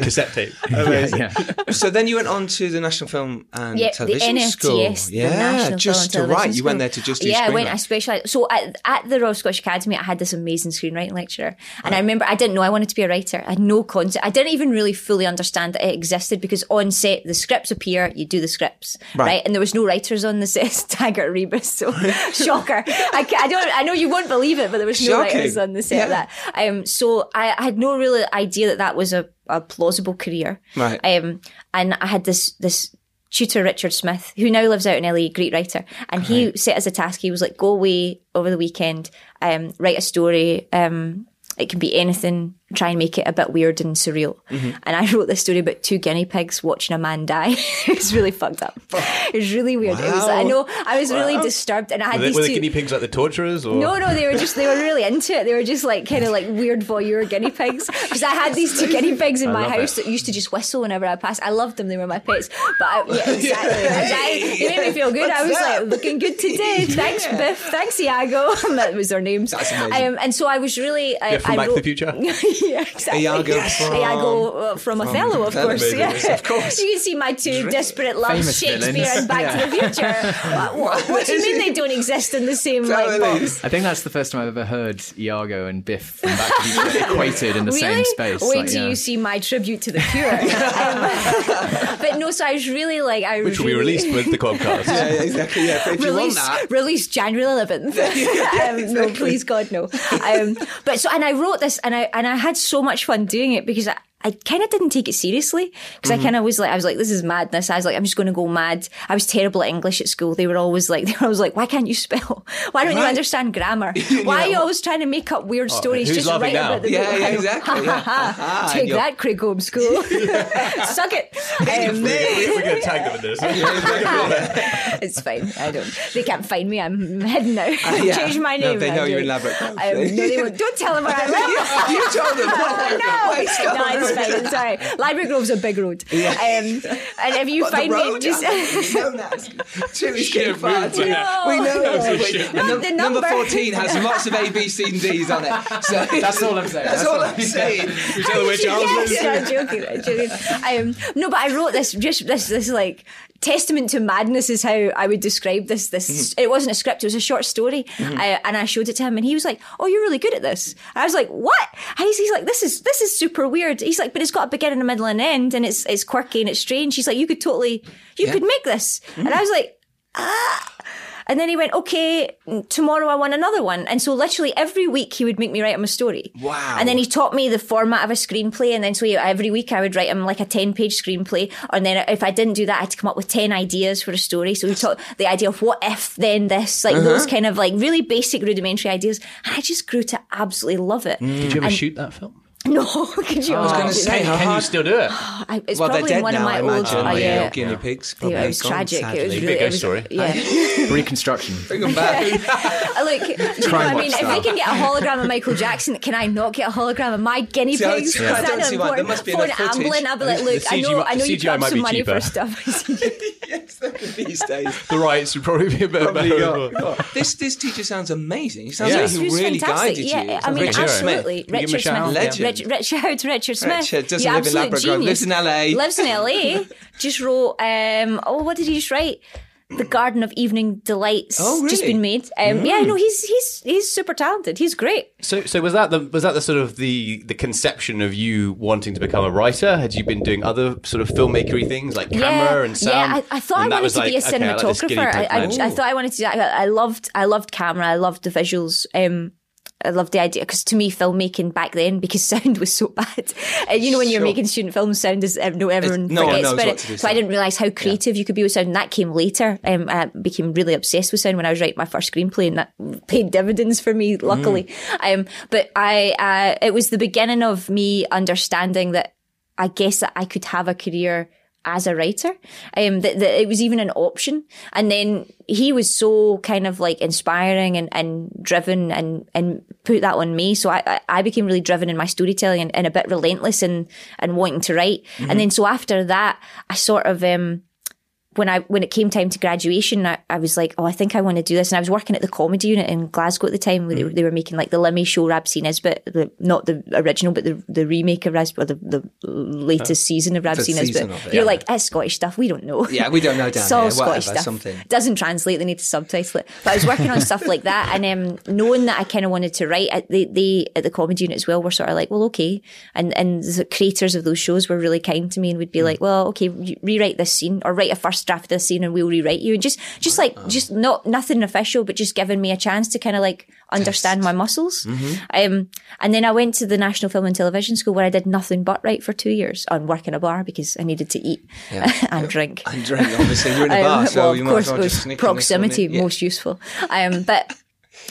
B: Cassette tape.
C: yeah, yeah.
A: so then you went on to the National Film and
D: Yeah,
A: Television School.
D: NFTS, the
A: yeah, just to write. You went there to just
D: yeah, I went. I specialised. So at, at the Royal Scottish Academy, I had this amazing screenwriting lecturer, and I remember I didn't know I wanted to be a writer. I had no concept. I didn't even really fully understand that it existed because on set the scripts appear, you do the scripts,
A: Right.
D: right? And there was no writers on the set. Taggart Rebus, so shocker. I, I don't. I know you won't believe it, but there was no
A: Shocking.
D: writers on the set of
A: Yeah.
D: that. Um, so I, I had no real idea that that was a, a plausible career.
A: Right.
D: Um, and I had this this tutor Richard Smith, who now lives out in LA, great writer, and he set as a task. He was like, "Go away over the weekend, um, write a story. Um, it can be anything. Try and make it a bit weird and surreal."
A: Mm-hmm.
D: And I wrote this story about two guinea pigs watching a man die. it was really fucked up. It was really weird. It was. I know. I was really disturbed, and I had
B: Were, they,
D: these
B: were the guinea pigs like the torturers? Or?
D: No, no, they were just they were really into it. They were just like kind of like weird voyeur guinea pigs. Because I had these two guinea pigs in my
B: love
D: house that used to just whistle whenever I passed. I loved them; they were my pets. But I, yeah, exactly. I, they made me feel good. I was like looking good today. Thanks, Biff. Thanks, Iago. that was their names. Um, and so I was really. I,
B: Biff from
D: I
B: Back to the Future?
D: yeah, exactly.
A: Iago from-
D: Iago uh, from Othello, of course.
A: Amazing,
D: Yeah,
A: of course.
D: You can see my two desperate loves, Shakespeare
C: villains.
D: and Back to the Future. what, what, what do you mean they don't exist in the same like
A: Totally.
D: box?
C: I think that's the first time I've ever heard Iago and Biff from Back to the Future equated in the same space.
D: Wait
C: like,
D: till
C: yeah.
D: you see my tribute to the Cure. Um, but no, so I was really like, I
B: Which
D: was
B: will be released with the podcast.
A: yeah, yeah, exactly. Yeah, but if you want
D: Release,
A: that,
D: release January 11th. um, No, please God, no. Um, but so, and I wrote this, and I and I had so much fun doing it because I, I kind of didn't take it seriously because
A: Mm-hmm.
D: I kind of was like, I was like, this is madness. I was like, I'm just going to go mad. I was terrible at English at school. They were always like, they were always like, why can't you spell? Why don't you understand grammar? Why are you always trying to make up weird stories just write
B: now?
D: about the
A: Yeah,
D: book?
A: yeah, exactly, yeah. Aha,
D: Take that, Craigholme School. Suck it. Um,
B: We're going to tag them in this.
D: it's fine. I don't. They can't find me. I'm hidden now.
A: yeah.
D: Change my
A: No,
D: name.
A: they
D: I'm
A: know you're in Grove.
D: Um, no, they won't. Don't tell them where I live.
A: you told them.
D: no, no, fine. It's all right. Library Grove's a big road. Um, and if you
A: What,
D: find me,
A: road?
D: just
A: we know that. Too
B: Shit,
A: far.
B: moved,
A: too-
D: No.
A: We know that.
B: shit.
A: And
D: Not
A: num- number
D: number.
A: 14 has lots of A, B, C, and D's on it. So
C: That's all I'm saying.
A: That's
C: That's
A: all
C: all
A: I'm saying.
B: We tell them where Charles
D: yes,
B: is.
D: no, I'm joking, I'm joking. Um, no, but I wrote this just this this like testament to madness is how I would describe this. This mm-hmm. it wasn't a script; it was a short story, I, and I showed it to him, and he was like, "Oh, you're really good at this." And I was like, "What?" He's, he's like, "This is this is super weird." He's like, "But it's got a beginning, a middle, and an end, and it's it's quirky and it's strange." He's like, "You could totally, you could make this," and mm-hmm. I was like, "Ah." And then he went, okay, tomorrow I want another one. And so literally every week he would make me write him a story.
A: Wow.
D: And then he taught me the format of a screenplay. And then so every week I would write him like a 10 page screenplay. And then if I didn't do that, I had to come up with 10 ideas for a story. So he taught the idea of what if, then this, like uh-huh. those kind of like really basic rudimentary ideas. And I just grew to absolutely love it. Mm.
B: Did you ever shoot that film?
D: No, could you
A: I was going to say,
B: Can,
A: how
B: can you still do it?
D: I, it's
A: Well, they're
D: probably
A: dead
D: one
A: now,
D: of my
A: I
D: old,
A: imagine.
D: Uh, oh,
A: the
D: yeah.
A: guinea pigs. Probably
D: Yeah, it was
A: gone,
D: tragic.
A: sadly.
D: It was
B: Big
D: really,
B: ghost
D: it was,
B: story.
D: Yeah.
C: Reconstruction.
A: Bring them back.
D: Look, do you know what I
C: watch
D: mean? If
C: style.
D: I can get a hologram of Michael Jackson, can I not get a hologram of my guinea
A: See, I-
D: pigs?
A: I don't
D: that
A: see why. There must be
D: For
A: enough
D: an
A: footage.
D: ambulance, I'll be like, look, I know, I know you
B: CGI
D: put
B: might
D: some
B: be
D: money
B: cheaper.
D: for stuff.
A: yes, these days.
B: The rights would probably be a bit better.
A: got- This this teacher sounds amazing. He sounds like
D: He
A: he really
D: fantastic.
A: guided
D: yeah,
A: you.
D: I mean,
A: like Richard Smith.
D: absolutely.
B: Can you give him a
D: Richard Smith.
A: Legend.
D: Rich, Rich, shout out to Richard Smith.
A: Richard doesn't
D: You
A: live in
D: absolute
A: Labrador,
D: genius.
A: lives in LA.
D: Lives in LA. just wrote, um, oh, what did he just write? the Garden of Evening Delights
A: Oh, really?
D: just been made. Um, Yeah, no, he's he's he's super talented. He's great.
B: So, so was that the was that the sort of the the conception of you wanting to become a writer? Had you been doing other sort of filmmakery things like camera and sound?
D: Yeah, I, I thought
B: And
D: I wanted to
B: like,
D: be a
B: okay, I like
D: cinematographer. I, I. I thought I wanted to. I I loved, I loved camera. I loved the visuals. Um, I loved the idea because to me, filmmaking back then, because sound was so bad. And you know, when you're
A: Sure.
D: making student films, sound is uh, no everyone
A: no
D: forgets
A: knows
D: about it.
A: to
D: so I didn't realize how creative you could be with sound. And that came later. Um, I became really obsessed with sound when I was writing my first screenplay, and that paid dividends for me, luckily.
A: Mm.
D: Um, but I, uh, it was the beginning of me understanding that I guess that I could have a career as a writer. Um, that, that it was even an option. And then he was so kind of like inspiring and, and driven and, and put that on me. So I, I- became really driven in my storytelling and, and a bit relentless and, and wanting to write. And then so after that, I sort of, um, when I when it came time to graduation, I, I was like, oh, I think I want to do this. And I was working at the comedy unit in Glasgow at the time. Where they, mm. they were making like the Limmy show, Rab C. Nesbitt, the, not the original, but the, the remake of Rab, or the, the latest uh, season of Rab
A: The Nesbitt. of it,
D: You're
A: yeah.
D: like, it's Scottish stuff. We don't know.
A: Yeah, we don't know down
D: It's all
A: here.
D: Scottish
A: Whatever,
D: stuff.
A: something.
D: Doesn't translate. They need to subtitle it. But I was working on stuff like that, and um, knowing that I kind of wanted to write, at they, they at the comedy unit as well were sort of like, well, okay, and and the creators of those shows were really kind to me and would be mm. like, well, okay, rewrite this scene or write a first draft of this scene, and we'll rewrite you, and just just like just not nothing official, but just giving me a chance to kind of like understand my muscles. Um, and then I went to the National Film and Television School where I did nothing but write for two years and work in a bar because I needed to eat and drink.
A: And drink, obviously. You're in a bar,
D: Um,
A: so
D: well,
A: you
D: of
A: might
D: course,
A: as well just
D: was
A: sneak in this
D: proximity.
A: Yeah.
D: most useful. Um, but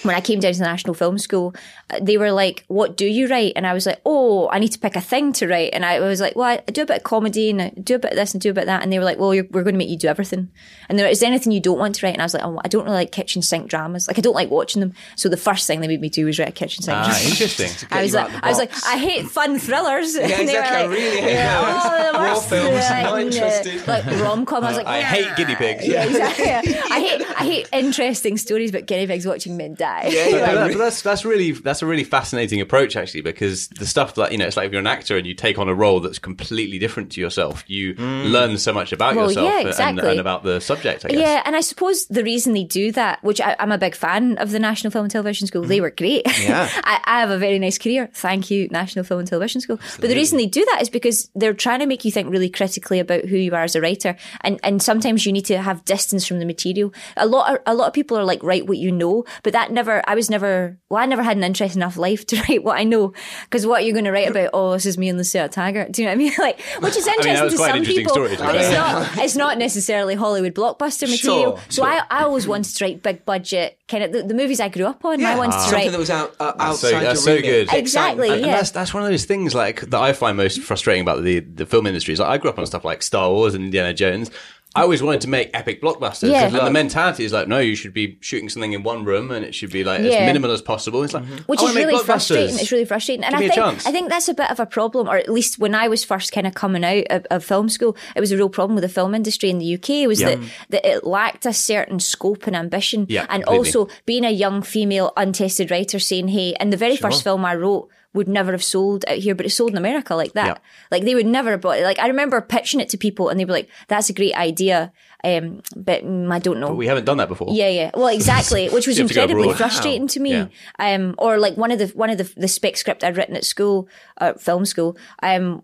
D: when I came down to the National Film School, uh, they were like, "What do you write?" And I was like, "Oh, I need to pick a thing to write." And I was like, "Well, I do a bit of comedy and I do a bit of this and do a bit of that." And they were like, "Well, we're going to make you do everything." And they were, "Is there anything you don't want to write?" And I was like, oh, "I don't really like kitchen sink dramas. Like, I don't like watching them." So the first thing they made me do was write a kitchen sink
B: Ah,
D: drama.
B: interesting.
D: I was like, I was like. I hate fun thrillers.
A: Yeah,
D: And they were
A: exactly. I really hate
D: yeah,
A: those.
D: oh,
A: Raw films,
D: Yeah,
A: not
D: and, uh,
A: interested.
D: Like rom com. I was like,
B: I hate guinea pigs.
D: Yeah, exactly. I hate I hate interesting stories about guinea pigs watching men die.
A: Yeah, yeah.
B: that- but that's that's really that's a really fascinating approach actually because the stuff that you know it's like if you're an actor and you take on a role that's completely different to yourself you learn so much about
D: Well,
B: yourself
D: yeah,
B: and-
D: exactly.
B: and, about the subject I guess
D: Yeah, and I suppose the reason they do that, which I, I'm a big fan of the National Film and Television School, they were great.
A: Yeah.
D: I, I have a very nice career. Thank you, National Film and Television School. But the reason they do that is because they're trying to make you think really critically about who you are as a writer, and and sometimes you need to have distance from the material. A lot of, a lot of people are like write what you know, but that never. I was never. Well, I never had an interest enough life to write what I know, because what are you going to write about? Oh, this is me and the set of Taggart. Do you know what I mean? Like, which is
B: mean, that
D: interesting to some
B: interesting
D: people,
B: story to
D: but it's not. It's not necessarily Hollywood blockbuster material.
A: Sure,
D: so I, I always wanted to write big budget kind of the, the movies I grew up on. I
A: Yeah.
D: wanted to write Something
A: that was out, uh,
B: That's so-
A: outside
B: that's
A: your
B: so good.
D: Exactly,
B: And, and
D: yeah.
B: that's that's one of those things like that I find most frustrating about the the film industry. Is like I grew up on stuff like Star Wars and Indiana Jones. I always wanted to make epic blockbusters.
D: Yeah.
B: And the mentality is like, no, you should be shooting something in one room and it should be like
D: Yeah.
B: as minimal as possible. It's like,
D: which
B: I
D: is really frustrating. It's really frustrating, and
B: Give
D: I
B: me a
D: think
B: chance.
D: I think that's a bit of a problem, or at least when I was first kind of coming out of, of film school, it was a real problem with the film industry in the UK. Was that that it lacked a certain scope and ambition,
B: Yeah,
D: and
B: completely.
D: also being a young female untested writer saying, "Hey," and the very first film I wrote. Would never have sold out here, but it sold in America like that.
B: Yeah.
D: Like they would never have bought it. Like I remember pitching it to people, and they were like, "That's a great idea," um, but mm, I don't know.
B: But we haven't done that before.
D: Yeah, yeah. Well, exactly, which was
B: You to go
D: incredibly frustrating to me.
B: Yeah.
D: Um, or like one of the one of the the spec script I'd written at school, uh, film school, um,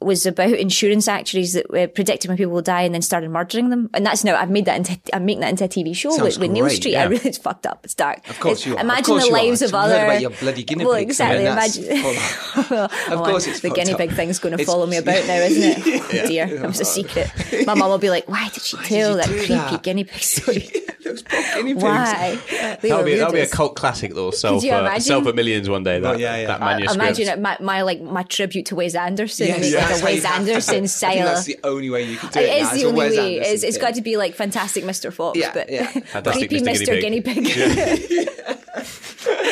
D: was about insurance actuaries that uh, predicted when people will die and then started murdering them. And that's now I've made that into I'm making that into a TV show
A: Sounds
D: with, with
A: Neal
D: Street.
A: yeah.
D: I really it's fucked up. It's dark.
A: Of course you are.
D: Imagine
A: course
D: the
A: you are.
D: lives of
A: We heard
D: other.
A: about your bloody guinea
D: well,
A: pigs,
D: exactly. Imagine.
A: full Of
D: Oh,
A: course it's
D: the
A: fucked
D: guinea
A: up.
D: pig thing's going to follow me about now, isn't it? Oh, dear, it was a secret. My mum will be like, "Why did she tell
A: you
D: that creepy
A: that?"
D: guinea pig story?
A: Those poor guinea pigs.
D: Why? They
B: That'll
D: were
B: be, that'll be a cult classic that'll sell
D: you
B: for,
D: imagine?
B: sell for millions one day. That,
A: Oh, yeah, yeah.
B: that
A: I-
D: I
B: manuscript.
D: imagine it, my, my like my tribute to Wes Anderson,
A: Yes,
D: and make
A: that's
D: like a
A: how
D: Wes
A: have to-
D: Anderson
A: I think
D: style.
A: that's the only way you can do it.
D: It is
A: now.
D: The
A: a
D: only way.
A: Anderson
D: It's, it's
A: thing.
D: got to be like Fantastic Mr. Fox,
A: Yeah,
D: but
A: yeah.
D: Creepy
B: Mr.
D: Mr.
B: Guinea
D: Guinea Pig.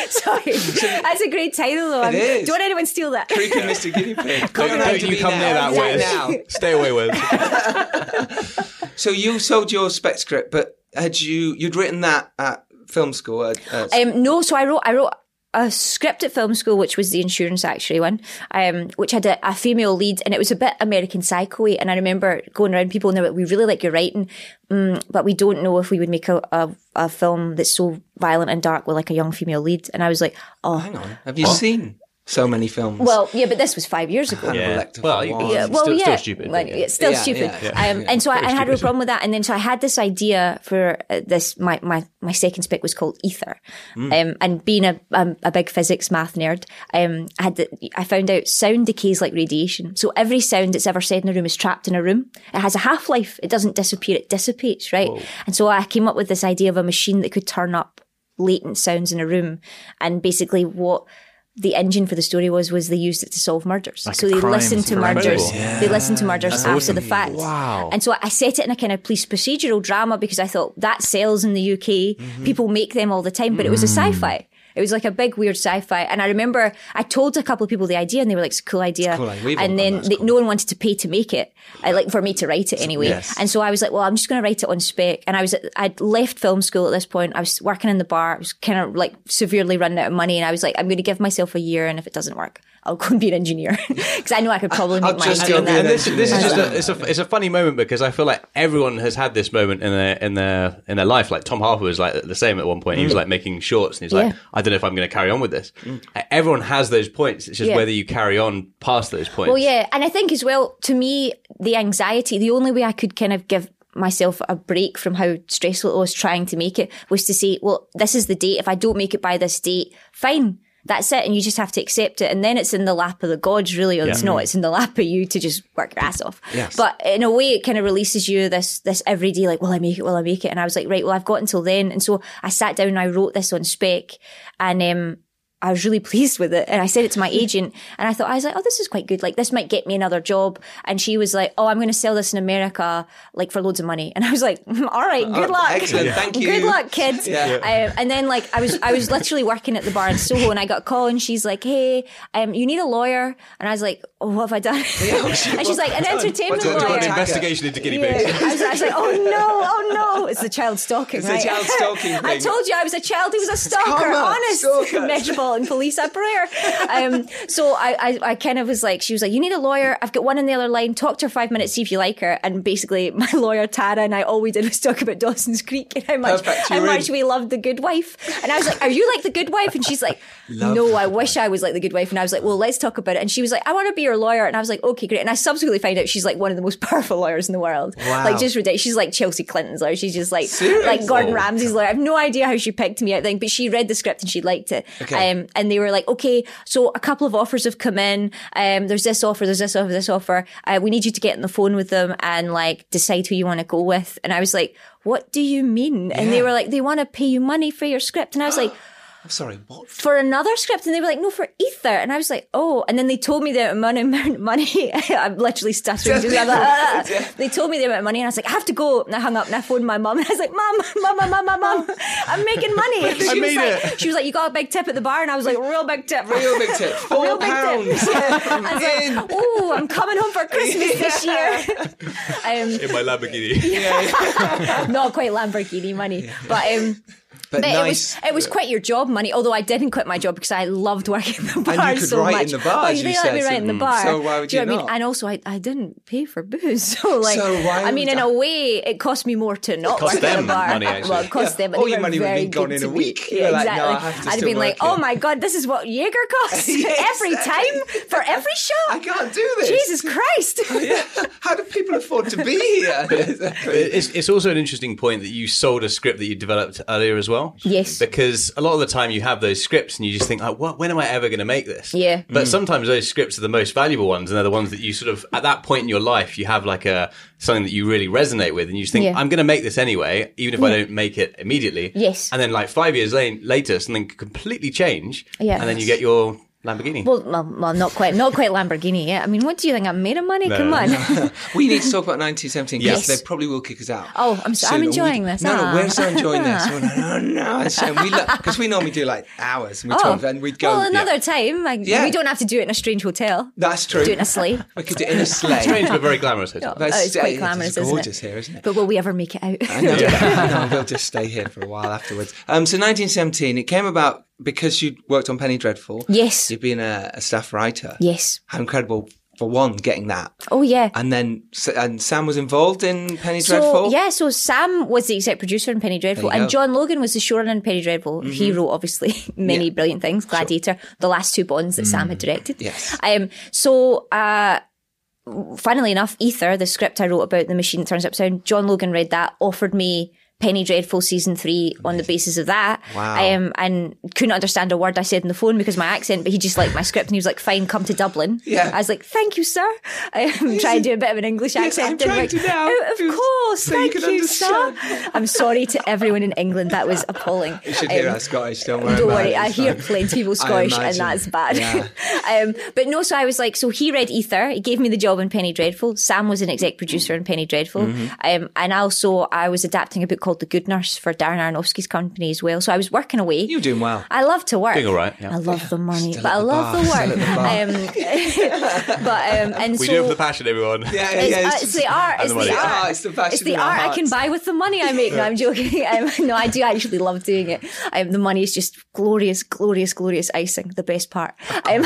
D: Sorry, that's a great title though. I'm-
A: is.
D: Don't anyone steal that.
A: Creepy Mr. Guinea Pig.
B: Don't, don't you come
A: now.
B: near that,
A: Right
B: Wes.
A: now.
B: Stay away, Wes.
A: So you sold your spec script, but had you you'd written that at film school? At, at
D: Um, no, so I wrote, I wrote a script at film school, which was the insurance actuary one, um, which had a, a female lead, and it was a bit American Psycho. And I remember going around people and they were like, "We really like your writing, mm, but we don't know if we would make a, a a film that's so violent and dark with like a young female lead." And I was like, "Oh,
A: Hang on. Have you seen so many films?
D: well, yeah, but this was five years ago."
B: Yeah. Well,
A: for
B: you-
A: one.
D: Yeah, well,
B: still-
D: yeah,
B: still stupid,
D: Like,
B: but yeah.
D: it's still
A: Yeah,
D: stupid.
A: yeah,
D: um, and so I, I had a
B: stupid.
D: problem with that. And then so I had this idea for uh, this. My my my second spec was called Ether. Um, and being a um, a big physics math nerd, um, I had the, I found out sound decays like radiation. So every sound that's ever said in a room is trapped in a room. It has a half life. It doesn't disappear. It dissipates, right? And so I came up with this idea of a machine that could turn up latent sounds in a room, and basically what the engine for the story was was they used it to solve murders. so they listened to murders.
B: Incredible.
D: They listened to murders after the fact.
C: Wow.
D: And so I set it in a kind of police procedural drama because I thought that sells in the UK.
A: Mm-hmm.
D: People make them all the time, but it was a
A: Mm.
D: sci-fi. It was like a big weird sci-fi, and I remember I told a couple of people the idea, and they were like, "It's a cool idea."
A: cool.
D: And then they,
A: cool.
D: no one wanted to pay to make it, I, like for me to write it anyway.
A: Yes.
D: And so I was like, "Well, I'm just going to write it on spec." And I was, I'd left film school at this point. I was working in the bar. I was kind of like severely running out of money, and I was like, "I'm going to give myself a year, and if it doesn't work, I'll go and be an engineer because I know I could probably
A: I'll
D: make money
A: just
D: doing
A: go
D: that."
B: and this, this is just a, it's a it's a funny moment because I feel like everyone has had this moment in their in their in their life. Like Tom Harper was like the same at one point. He was like making shorts, and he's like,
D: Yeah.
B: I don't know if I'm going to carry on with this. Uh, Everyone has those points. It's just
D: Yeah.
B: whether you carry on past those points.
D: Well, yeah, and I think as well, to me, the anxiety, the only way I could kind of give myself a break from how stressful it was trying to make it was to say, well, this is the date. If I don't make it by this date, fine. That's it. And you just have to accept it. And then it's in the lap of the gods, really. Or it's not. It's in the lap of you to just work your ass off.
A: Yes.
D: But in a way, it kind of releases you this, this everyday, like, will I make it? Will I make it? And I was like, right, well, I've got until then. And so I sat down and I wrote this on spec and, um, I was really pleased with it. And I said it to my agent and I thought, I was like, oh, this is quite good. Like, this might get me another job. And she was like, oh, I'm going to sell this in America, like for loads of money. And I was like, "Mm, all right, good
A: Oh,
D: luck.
A: excellent, thank you.
D: Good luck, kids.
A: Yeah.
D: Um, and then like, I was, I was literally working at the bar in Soho and I got a call and she's like, hey, um, you need a lawyer. And I was like, oh, what have I done? and she's like, an entertainment
A: What's-
D: lawyer.
A: what's
B: an investigation into guinea
D: Yeah. I was, I was like, oh no, oh no. It's the child stalking,
A: It's the
D: right?
A: child stalking
D: I told you I was a child who was a stalker, honest.
A: stalker.
D: Metropolitan Police up prayer. Um, so I, I, I kind of was like, she was like, you need a lawyer. I've got one on the other line. Talk to her five minutes, see if you like her. And basically, my lawyer Tara and I all we did was talk about Dawson's Creek and how much
A: Perfect,
D: how much
A: in.
D: we loved the Good Wife. And I was like, are you like the Good Wife? And she's like, no, I wish I was like the Good Wife. And I was like, well, let's talk about it. And she was like, I want to be your lawyer. And I was like, okay, great. And I subsequently found out she's like one of the most powerful lawyers in the world.
A: Wow.
D: Like just ridiculous. She's like Chelsea Clinton's lawyer. She's just like
A: Seriously?
D: like Gordon Ramsay's lawyer. I have no idea how she picked me out thing, but she read the script and she liked it.
A: Okay.
D: Um, and they were like, okay, so a couple of offers have come in. Um, there's this offer, there's this offer, this offer. Uh, we need you to get on the phone with them and like decide who you want to go with. And I was like, what do you mean? And they were like, they want to pay you money for your script. And I was like,
A: I'm sorry, what?
D: for another script, and they were like, "No, for Ether," and I was like, "Oh!" And then they told me the amount of money. I'm literally stuttering. Just, like, "Ah." They told me the amount of money, and I was like, "I have to go." And I hung up, and I phoned my mum, and I was like, "Mum, mum, mum, mum, mum, mum, I'm making money." And she was
B: made
D: like,
B: it.
D: "She was like, you got a big tip at the bar," and I was like, "Real big tip,
A: Real big tip. Four
D: Real big
A: pounds.
D: tip." I was like, "Oh, I'm coming home for Christmas this year." um,
B: in my Lamborghini.
D: not quite Lamborghini money, but um.
A: But,
D: But
A: nice.
D: it was uh, it was quit your job money. Although I didn't quit my job because I loved working in the bar and
A: you could
D: so
A: write
D: much.
A: in the bar,
D: Oh,
A: as
D: they
A: you
D: let me
A: said,
D: write in the
A: so-
D: bar.
A: so why would
D: Do you
A: you
D: know what I mean?
A: not?
D: And also, I, I didn't pay for booze, so like,
A: So why
D: I mean, in
A: I-
D: a way, it cost me more to not
B: cost
D: work in
B: them
D: a bar.
B: money, actually.
D: Well, it cost
A: Yeah.
D: them. But
A: All your money would have
D: very
A: been gone
D: good
A: in
D: to
A: a week.
D: Yeah,
A: were like, no,
D: exactly.
A: I have to
D: I'd have been like,
A: work
D: oh my god, this is what Jaeger costs every time for every show.
A: I can't do this.
D: Jesus Christ.
A: How do people afford to be here?
B: It's, it's also an interesting point that you sold a script that you developed earlier as well.
D: Yes.
B: Because a lot of the time you have those scripts and you just think, like, what, when am I ever going to make this?
D: Yeah.
B: But mm. sometimes those scripts are the most valuable ones and they're the ones that you sort of, at that point in your life, you have like a, something that you really resonate with and you just think,
D: Yeah.
B: I'm going to make this anyway, even if I don't make it immediately.
D: Yes.
B: And then like five years la- later, something could completely change.
D: Yeah.
B: And then you get your Lamborghini.
D: Well, well, well, not quite, not quite Lamborghini Yeah, I mean, what do you think? I'm made of money. Come on.
A: we need to talk about 1917 because
B: Yes.
A: they probably will kick us out.
D: Oh, I'm so- I'm enjoying
A: We-
D: this,
A: No,
D: ah.
A: no, we're so enjoying this. Oh, no, no, no. It's. We because we normally do like hours and we talk and we'd go.
D: Oh. well, another time. Like,
A: Yeah.
D: We don't have to do it in a strange hotel.
A: That's true.
D: Do it in a sleigh.
A: We could do it in a sleigh.
B: Strange but very glamorous hotel.
A: But
D: Oh, it's quite
A: it's
D: glamorous,
A: gorgeous
D: isn't it?
A: here, isn't it?
D: But will we ever make it out?
A: I know, I know, we'll just stay here for a while afterwards. Um, so 1917, it came about because you worked on Penny Dreadful.
D: Yes.
A: You've been a, a staff writer.
D: Yes.
A: How incredible for one getting that,
D: Oh yeah.
A: and then and Sam was involved in Penny
D: So
A: Dreadful.
D: yeah, so Sam was the exec producer in Penny Dreadful, and
A: go. Mm-hmm.
D: John Logan was the showrunner in Penny Dreadful. He wrote obviously many
A: Yeah.
D: brilliant things, Gladiator, the last two Bonds that Sam had directed.
A: Mm. Yes.
D: Um. So, uh, funnily enough, Ether, the script I wrote about the machine that turns upside down, John Logan read that, offered me. Penny Dreadful season three on the basis of that.
A: Wow.
D: Um, and couldn't understand a word I said on the phone because of my accent, but he just liked my script and he was like, fine, come to Dublin.
A: Yeah.
D: I was like, thank you, sir. I'm trying to do a bit of an English
A: Yes,
D: accent.
A: I'm trying
D: like,
A: to now.
D: "Oh, Of course,
A: so
D: thank you, sir. I'm sorry to everyone in England. That was appalling.
A: You should hear
D: Um,
A: Scottish. Don't worry.
D: don't worry, I hear plenty of Scottish, and that's bad.
A: Yeah.
D: um, but no, so I was like, so he read Ether. He gave me the job in Penny Dreadful. Sam was an exec producer in Penny Dreadful,
A: Mm-hmm.
D: um, and also I was adapting a book called The Good Nurse for Darren Aronofsky's company as well. So I was working away.
A: You're doing well.
D: I love to work.
B: Doing all right, yeah.
D: I love the money,
A: Still
D: but
A: at
D: I love
A: bar,
D: the
A: still
D: work. Um, but um, and
B: We
D: so
B: do it for the passion, everyone.
A: Yeah, yeah,
D: it's,
A: yeah.
D: uh, it's the art. It's
B: the
D: the
A: Ah,
D: art.
A: it's the passion
D: It's the
A: in our
D: art I can buy with the money I make. No, I'm joking. Um, no, I do actually love doing it. Um, the money is just glorious, glorious, glorious icing. The best part. Um,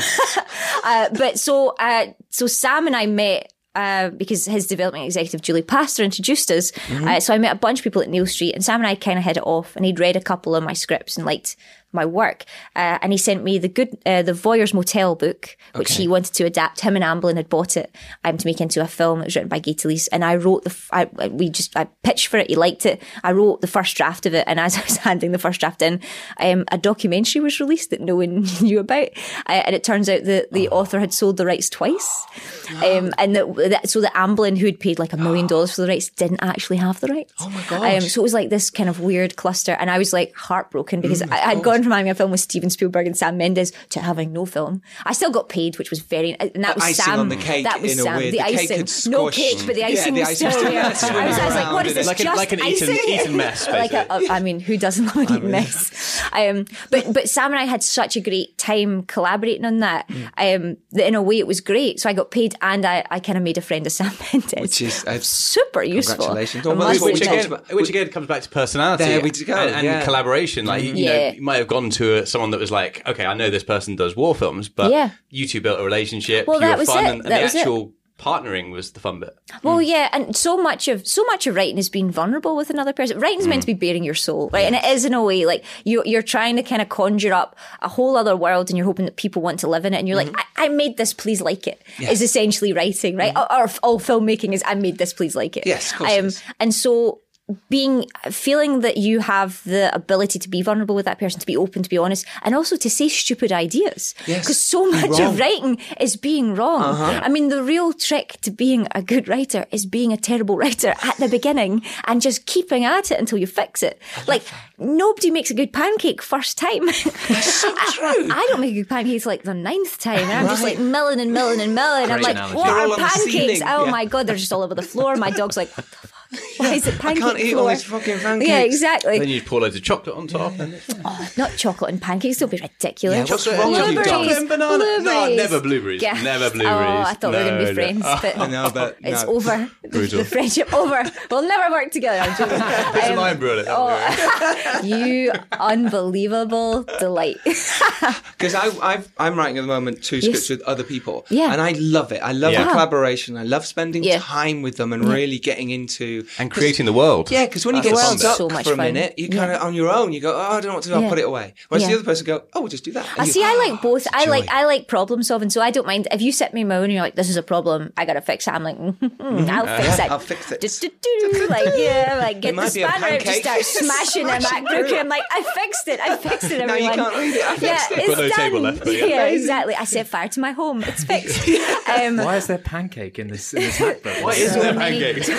D: uh, but so, uh, so Sam and I met. Uh, because his development executive Julie Pastor introduced us, uh, so I met a bunch of people at Neal Street, and Sam and I kind of hit it off. And he'd read a couple of my scripts and liked my work, uh, and he sent me the good, uh, the Voyeurs Motel book, which he wanted to adapt. Him and Amblin had bought it um, to make into a film. It was written by Gay Talese, and I wrote the. f- I, we just I pitched for it. He liked it. I wrote the first draft of it, and as I was handing the first draft in, um, a documentary was released that no one knew about, uh, and it turns out that the author had sold the rights twice, um, and that, that so that Amblin, who had paid like a million dollars for the rights, didn't actually have the rights. Oh
A: my gosh.
D: Um, so it was like this kind of weird cluster, and I was like heartbroken because
A: Mm,
D: I had gone from having a film with Steven Spielberg and Sam Mendes to having no film. I still got paid, which was very, and that was Sam.
A: the cake
D: that was
A: a
D: Sam. the
A: the cake
D: icing,
A: had
D: no cake, but the
A: Yeah,
D: icing
A: the
D: was
A: icing
D: still there. I was, I was like, what is this?
B: Like, a,
D: just
B: like an eaten,
D: icing?
B: eaten mess,
D: like
B: basically.
D: a, I mean, who doesn't love an eaten mess? Um, but but Sam and I had such a great time collaborating on that. Um, that in a way it was great. So I got paid, and I, I kind of made a friend of Sam Mendes,
A: Which is uh,
D: super useful.
A: Congratulations. Well,
D: must
A: that's what
B: which
A: we
D: admit.
A: talked
B: again, which again comes back to personality
A: There we go,
B: and, and
A: yeah.
B: collaboration. Like you
D: Yeah.
B: know, you might have gone to a, someone that was like, okay, I know this person does war films, but
D: Yeah.
B: you two built a relationship.
D: Well,
B: you
D: that
B: were
D: was
B: fun,
D: it.
B: and, and
D: That
B: the
D: was it.
B: actual partnering was the fun bit.
D: Well, hmm. yeah, and so much of so much of writing is being vulnerable with another person. Writing's meant hmm. to be bearing your soul, right? And it is in a way like you you're trying to kind of conjure up a whole other world, and you're hoping that people want to live in it. And you're like, hmm. I, I made this, please like it. Is essentially writing, right? Or, or all filmmaking is, I made this, please like it.
A: Yes, of course
D: Um, and so being feeling that you have the ability to be vulnerable with that person, to be open, to be honest, and also to say stupid ideas.
A: Yes.
D: Because so much.
A: Uh-huh.
D: of writing is being wrong. I mean, the real trick to being a good writer is being a terrible writer at the beginning and just keeping at it until you fix it. Like nobody makes a good pancake first time. That's
A: so true.
D: I, don't make a good pancake like the ninth time, and I'm just like milling and milling and milling. I'm
C: Great
D: like,
C: analogy.
D: what
A: You're
D: are pancakes? Oh
A: Yeah.
D: my god, they're just all over the floor. My dog's like, what the fuck? Why is it pancake
A: can't eat all these fucking pancakes.
D: Yeah, exactly.
B: Then you pour loads of chocolate on top. And
D: Oh, not chocolate and pancakes. Don't be ridiculous.
A: Yeah, what's wrong with you,
D: Blueberries.
B: Chocolate and banana? No, never blueberries.
D: Yes.
B: Never blueberries. Oh.
D: I thought we were going to be friends,
B: no.
D: but
A: I know, but
D: it's
A: no.
D: over.
B: Brutal.
D: The friendship over. We'll never work together. I'm joking.
B: It's a
D: Um,
B: lime brew on
D: oh, you unbelievable delight.
A: Because I've, I'm writing at the moment two scripts with other people.
D: Yeah.
A: And I love it. I love
B: Yeah.
A: the collaboration. I love spending
D: Yeah.
A: time with them and really getting into.
B: And creating the world.
A: Yeah, because when you
B: That's
A: get stuck.
D: So much
A: for a
D: fun.
A: minute, you kind of on your own. You go, oh, I don't know what to do. I'll
D: Yeah.
A: put it away. Whereas the other person go, oh, we'll just do that. And
D: I
A: you-
D: see. I like both. I like I like problem solving. So I don't mind if you sit me in my own and you're like, "This is a problem. I gotta fix it." I'm like, mm "I'll fix it.
A: I'll fix it.
D: Do-do-do. Like yeah, like get the
A: might be a
D: spanner out, just start smashing a
A: Smashing
D: MacBook, and I'm like, "I fixed it. I fixed it."
A: Now
D: Everyone.
A: you can't read it. I
D: Yeah,
A: fixed it.
D: it's done.
B: left,
D: yeah,
B: yeah.
D: exactly. I set fire to my home. It's fixed. Um,
C: Why is there pancake in this, in this MacBook?
B: Why isn't there
D: many-
B: pancakes?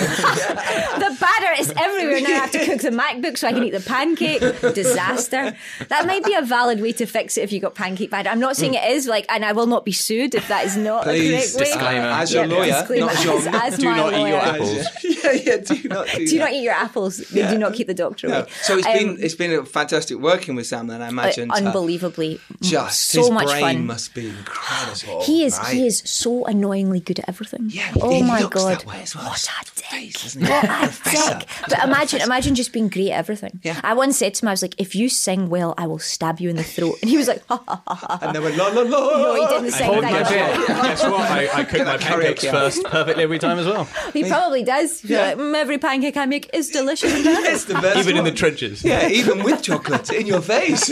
D: The batter is everywhere now. I have to cook the MacBook so I can eat the pancake. Disaster. That might be a valid way to fix it if you got pancake batter. I'm not saying it is like, and I will not be sued if that is not
A: Please,
D: a correct way.
C: disclaimer.
A: Uh, as your
D: Yeah,
A: lawyer,
D: disclaimer.
A: not John.
D: As, as
B: Do
D: my
B: not eat your
D: lawyer.
B: apples.
A: yeah, yeah. Do not do,
D: Do
A: that.
D: not eat your apples. They do not keep the doctor
A: No.
D: away.
A: So it's
D: Um,
A: been it's been fantastic working with Sam. Then I
D: uh,
A: imagine to-
D: unbelievably
A: Just
D: so
A: his
D: much
A: brain
D: fun.
A: must be incredible.
D: He is
A: right?
D: he is so annoyingly good at everything.
A: Yeah,
D: oh
A: he
D: my
A: looks
D: god.
A: that way as well.
D: What a day.
A: face, isn't he?
D: What a
A: Professor.
D: dick. But imagine, imagine just being great at everything.
A: Yeah.
D: I once said to him, I was like, if you sing well, I will stab you in the throat. And he was like, ha ha ha ha.
A: And they went la la la.
D: No, he didn't sing
C: hold
D: that.
C: my
B: Guess what? I, I cook my pancakes first perfectly every time as well.
D: He probably does.
A: Yeah.
D: like, "Mm, every pancake I make is delicious. and
A: It's the best
B: Even in the trenches.
A: Yeah, even with chocolate in your face.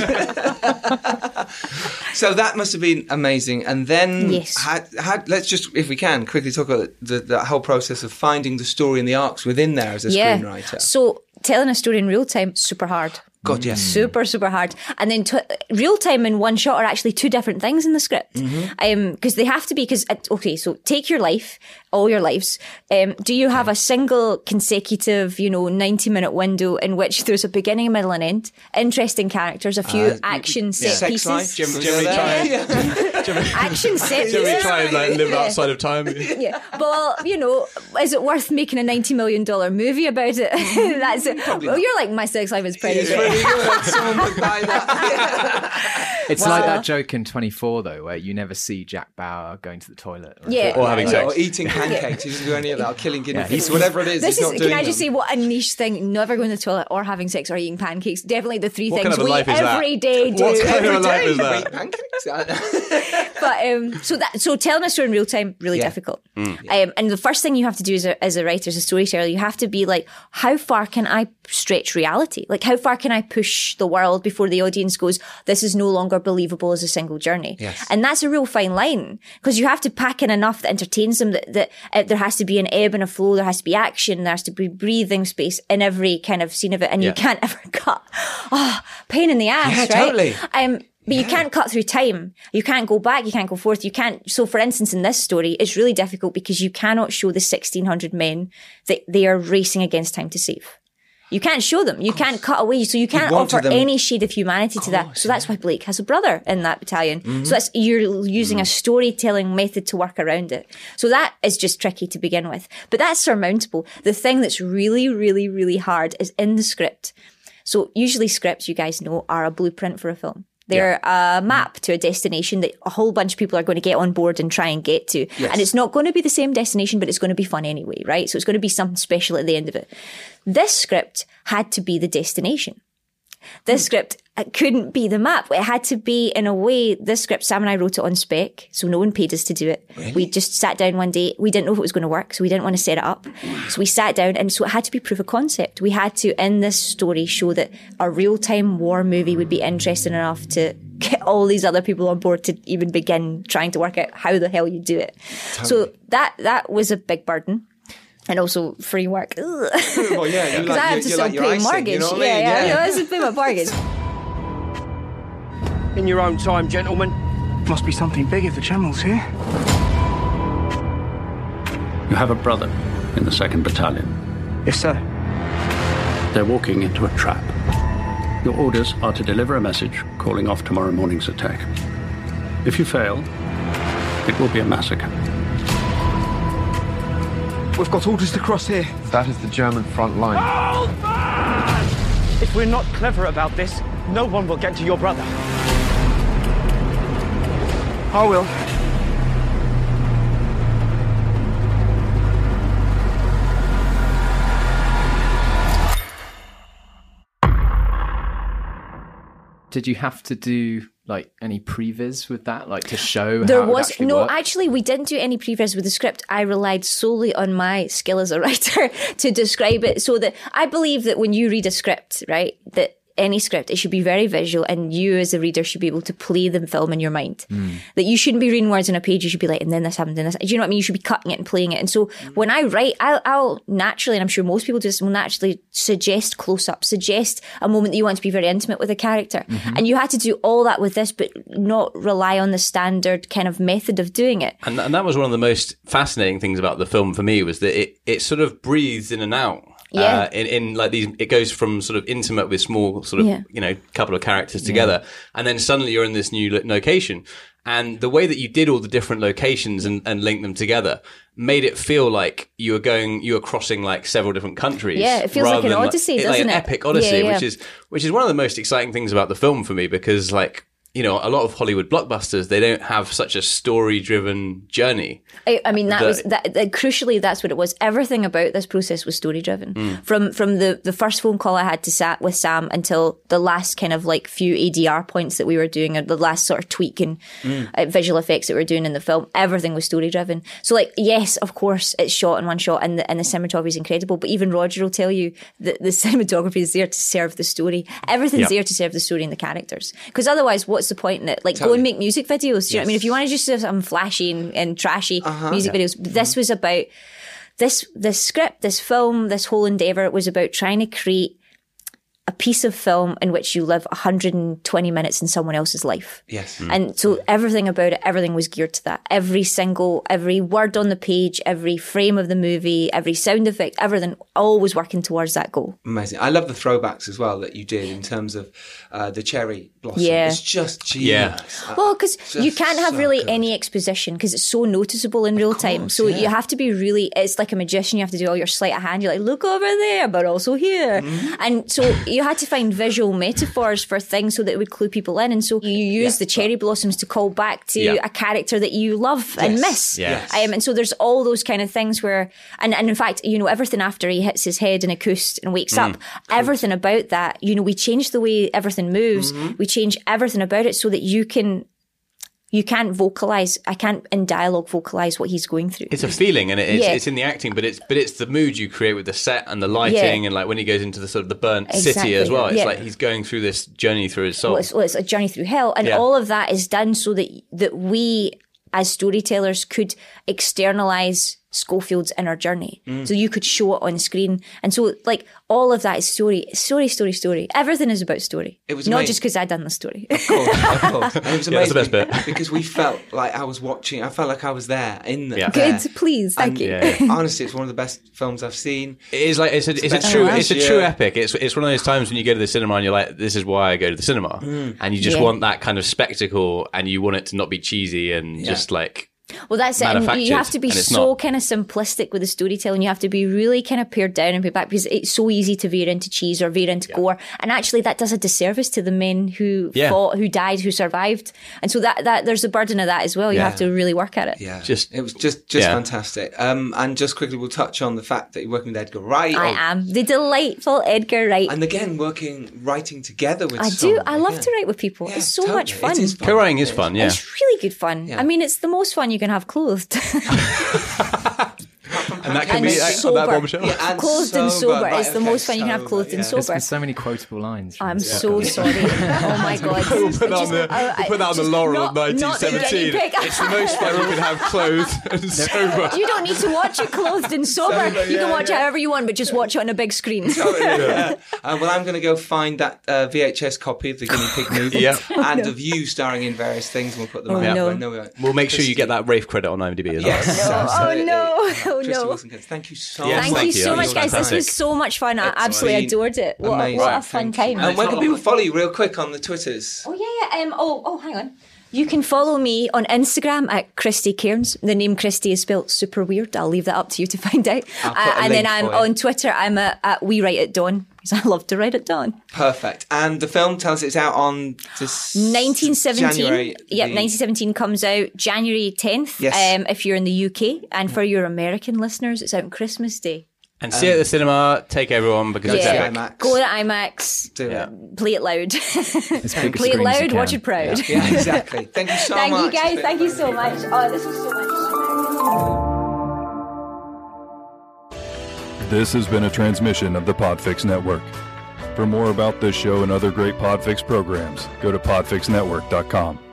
A: so that must have been amazing. And then,
D: Yes.
A: had, had, let's just, if we can, quickly talk about the, the whole process of finding the story and the arcs within there as a
D: yeah.
A: screenwriter.
D: So telling a story in real time, super hard.
A: God, yes. Mm.
D: Super, super hard. And then tw- real time and one shot are actually two different things in the script.
A: Mm-hmm.
D: Um, because they have to be, because, uh, okay, so take your life, all your lives. Um, do you have a single consecutive, you know, 90 minute window in which there's a beginning, a middle, and end? Interesting characters, a few
A: Uh,
D: action set
A: Sex
D: pieces.
A: life.
B: Jim-
A: Was
B: Jimmy
A: there
B: Try.
A: Yeah.
D: Action set
B: Do we
D: pieces.
B: try and like live outside of time?
D: Yeah, well, you know, is it worth making a ninety million dollar movie about it? That's it. Well, you're like my sex life is pretty
A: It's
D: great.
A: really good. Someone would buy that.
C: It's
D: Well-
C: like that joke in 24, though, where you never see Jack Bauer going to the toilet. or-
D: Yeah,
B: Or having sex.
A: Or eating pancakes. He doesn't do any of that. Or killing guinea
C: Yeah,
A: pigs. Whatever it is,
D: This
A: he's
D: is.
A: not
D: Can I just
A: them.
D: say what a niche thing? Never going to the toilet or having sex or eating pancakes. Definitely the three
B: What
D: things
B: kind of
D: we
B: life is that?
D: every day do.
B: What kind of a life
A: day
B: is that?
A: pancakes.
D: but um, so that so telling a story in real time really
A: Yeah.
D: difficult. Um, and the first thing you have to do as a, as a writer, as a storyteller, you have to be like, how far can I stretch reality? Like, how far can I push the world before the audience goes, this is no longer believable as a single journey?
A: Yes.
D: And that's a real fine line because you have to pack in enough that entertains them. That, that uh, there has to be an ebb and a flow. There has to be action. There has to be breathing space in every kind of scene of it, and you can't ever cut. Oh, pain in the ass,
A: Yeah,
D: right?
A: totally.
D: Um, but you can't cut through time. You can't go back. You can't go forth. You can't. So, for instance, in this story, it's really difficult because you cannot show the 1600 men that they are racing against time to save. You can't show them. You can't cut away. So you can't offer
A: them-
D: any shade of humanity to that. So that's why Blake has a brother in that battalion.
A: Mm-hmm.
D: So that's, you're using a storytelling method to work around it. So that is just tricky to begin with. But that's surmountable. The thing that's really, really, really hard is in the script. So usually scripts, you guys know, are a blueprint for a film. They're a map to a destination that a whole bunch of people are going to get on board and try and get to. And it's not going to be the same destination, but it's going to be fun anyway, right? So it's going to be something special at the end of it. This script had to be the destination. This hmm. script it couldn't be the map. It had to be in a way. This script, Sam and I wrote it on spec, so no one paid us to do it. We just sat down one day. We didn't know if it was going to work, so we didn't want to set it up. So we sat down, and so it had to be proof of concept. We had to, in this story, show that a real time war movie would be interesting enough to get all these other people on board to even begin trying to work out how the hell you do it. So that that was a big burden. And also free work. Ugh.
A: Well, oh, yeah,
D: Because
A: like,
D: I have to still
A: like
D: pay
A: icing,
D: mortgage.
A: You know what I
D: yeah,
A: mean?
D: yeah, yeah, this is pay my mortgage.
E: In your own time, gentlemen. Must be something big if the channel's here.
F: You have a brother in the 2nd Battalion.
E: Yes, sir.
F: They're walking into a trap. Your orders are to deliver a message calling off tomorrow morning's attack. If you fail, it will be a massacre.
E: We've got orders to cross here.
G: That is the German front line.
E: If we're not clever about this, no one will get to your brother. I will.
C: Did you have to do like any previs with that, like to show
D: There
C: how it would
D: was
C: actually
D: no, actually, we didn't do any previs with the script. I relied solely on my skill as a writer to describe it. So that I believe that when you read a script, right, that any script, it should be very visual, and you as a reader should be able to play the film in your mind. Hmm. That you shouldn't be reading words on a page. You should be like, and then this happened, and this. Do you know what I mean? You should be cutting it and playing it. And so hmm. when I write, I'll, I'll naturally, and I'm sure most people do this, will naturally suggest close up, suggest a moment that you want to be very intimate with a character, mm-hmm. and you had to do all that with this, but not rely on the standard kind of method of doing it.
B: And, and that was one of the most fascinating things about the film for me was that it, it sort of breathes in and out.
D: Yeah.
B: Uh, in, in like these, it goes from sort of intimate with small sort of,
D: Yeah.
B: you know, couple of characters together. And then suddenly you're in this new location. And the way that you did all the different locations and, and linked them together made it feel like you were going, you were crossing like several different countries.
D: Yeah, it feels like an odyssey,
B: like,
D: doesn't
B: an
D: it?
B: epic odyssey,
D: Yeah, yeah.
B: which is, which is one of the most exciting things about the film for me because like, you know, a lot of Hollywood blockbusters, they don't have such a story driven journey.
D: I, I mean, that
B: The-
D: was that, that. Crucially, that's what it was. Everything about this process was story driven.
B: Mm.
D: From from the the first phone call I had to sat with Sam until the last kind of like few ADR points that we were doing, or the last sort of tweaking
B: Mm.
D: uh, visual effects that we were doing in the film. Everything was story driven. So, like, yes, of course, it's shot in one shot, and the and the cinematography is incredible. But even Roger will tell you that the cinematography is there to serve the story. Everything's
B: Yeah.
D: there to serve the story and the characters. Because otherwise, what's the point in it? Like, go and make music videos. Do you know what I mean? If you want to just have some flashy and, and trashy uh-huh. music videos, but this uh-huh. was about this this script, this film, this whole endeavor was about trying to create a piece of film in which you live 120 minutes in someone else's life.
A: Yes. Mm.
D: And so mm. everything about it, everything was geared to that. Every single, every word on the page, every frame of the movie, every sound effect, everything, all was working towards that goal.
A: Amazing. I love the throwbacks as well that you did in terms of uh, the cherry blossom.
D: Yeah.
A: It's just genius.
B: Yeah.
D: Well, because you can't have
A: so
D: really
A: good.
D: any exposition because it's so noticeable in real time. So you have to be really, it's like a magician. You have to do all your sleight of hand. You're like, look over there, but also here.
A: Mm-hmm.
D: And so you had to find visual metaphors for things so that it would clue people in. And so you use the cherry blossoms to call back to
B: Yeah.
D: a character that you love and miss.
B: Yes.
D: Um, and so there's all those kind of things where, and, and in fact, you know, everything after he hits his head in a coast and wakes
A: Mm.
D: up, everything about that, you know, we change the way everything moves.
A: Mm-hmm.
D: We change everything about it so that you can, you can't vocalize, I can't in dialogue vocalize what he's going through.
B: It's a feeling, and it's,
D: Yeah.
B: it's in the acting, but it's but it's the mood you create with the set and the lighting,
D: Yeah.
B: and like when he goes into the sort of the burnt city as well. It's
D: yeah.
B: like he's going through this journey through his soul.
D: well, it's, well, it's a journey through hell, and all of that is done so that that we, as storytellers, could externalize Schofield's inner journey.
A: Mm.
D: So you could show it on screen, and so like all of that is story, story, story, story. Everything is about story.
A: It was
D: not
A: amazing.
D: just because I'd done the story.
A: Of course, of course. And it was
B: Yeah, that's
A: amazing
B: the best bit.
A: because we felt like I was watching. I felt like I was there in the
B: Yeah.
D: Good, please, thank
A: And
D: you.
B: Yeah.
A: honestly, it's one of the best films I've seen.
B: It is like it's a, it's a true it's a true epic. It's it's one of those times when you go to the cinema and you're like, this is why I go to the cinema,
A: Mm.
B: and you just
D: Yeah.
B: want that kind of spectacle, and you want it to not be cheesy and just like
D: Well, that's it. And you have to be so
B: not.
D: kind of simplistic with the storytelling. You have to be really kind of pared down and pared back because it's so easy to veer into cheese or veer into gore. And actually, that does a disservice to the men who
B: Yeah.
D: fought, who died, who survived. And so that, that there's a burden of that as well. You
A: Yeah.
D: have to really work at it.
A: Yeah,
B: Just-
A: it was just just
B: yeah.
A: fantastic. Um, and just quickly, we'll touch on the fact that you're working with Edgar Wright.
D: I
A: Oh,
D: am the delightful Edgar Wright.
A: And again, working, writing together with.
D: I do. I love
A: yeah.
D: to write with people.
A: Yeah,
D: it's so
A: totally.
D: much fun.
A: Fun.
B: co-writing is fun. Yeah,
D: It's really good fun.
A: Yeah.
D: I mean, it's the most fun you can have clothed.
B: and that can
D: and
B: be
D: sober.
B: that bombshell.
A: Yeah, and
D: clothed and sober
A: Right,
D: is the
A: okay,
D: most fun you can have
A: sober,
D: clothed and
A: yeah.
C: There's
D: sober.
C: been so many quotable lines.
D: I'm
C: this
D: so sorry. Oh my god.
B: We'll put that on the,
D: I-
B: we'll put that on the laurel
D: not-
B: of
D: not the guinea
B: 1917. It's the most fun you can have clothed and sober.
D: You don't need to watch it clothed and sober. you can watch it however you want, but just watch it on a big screen.
A: yeah. Uh, well, I'm going to go find that uh, VHS copy of the Guinea Pig movie
B: Yeah.
A: and of you starring in various things. We'll put them
D: Oh,
A: out.
D: no.
A: I we won't.
B: We'll make sure you get that Rafe credit on IMDb as well.
A: Yes.
D: No. Oh, no. Oh,
A: Krysty
D: no.
A: Wilson-Cairns, Thank you so
B: Yes,
A: much.
D: Thank,
B: thank
D: you
B: you.
D: so much,
B: was
D: guys. This was so much fun. I
A: It's
D: absolutely
A: been
D: adored it. What, a- what a fun
A: you.
D: time.
A: And where can people follow you real quick on the Twitters?
D: Oh yeah, yeah. Um, oh, oh, hang on. You can follow me on Instagram at Krysty Cairns. The name Krysty is spelled super weird. I'll leave that up to you to find out. Uh, and then I'm on Twitter. I'm at, at We Write at Dawn because I love to write at dawn.
A: Perfect. And the film tells it's out on this
D: 1917.
A: January.
D: Yep,
A: the-
D: 1917 comes out January 10th.
A: Yes.
D: Um, if you're in the UK, and for your American listeners, it's out on Christmas Day.
B: And see it at the cinema. Take everyone because
A: Go
B: it's
A: to
D: Yeah.
A: IMAX.
D: Go to IMAX.
A: Do
B: Yeah.
A: it.
D: Play it loud.
C: As big a
D: Play it
C: screen as you
D: loud. Watch it proud.
A: Yeah, exactly. Thank you so
D: Thank
A: much.
D: Thank you guys. Thank you so much. Oh, this was so much.
H: This has been a transmission of the Podfix Network. For more about this show and other great Podfix programs, go to podfixnetwork.com.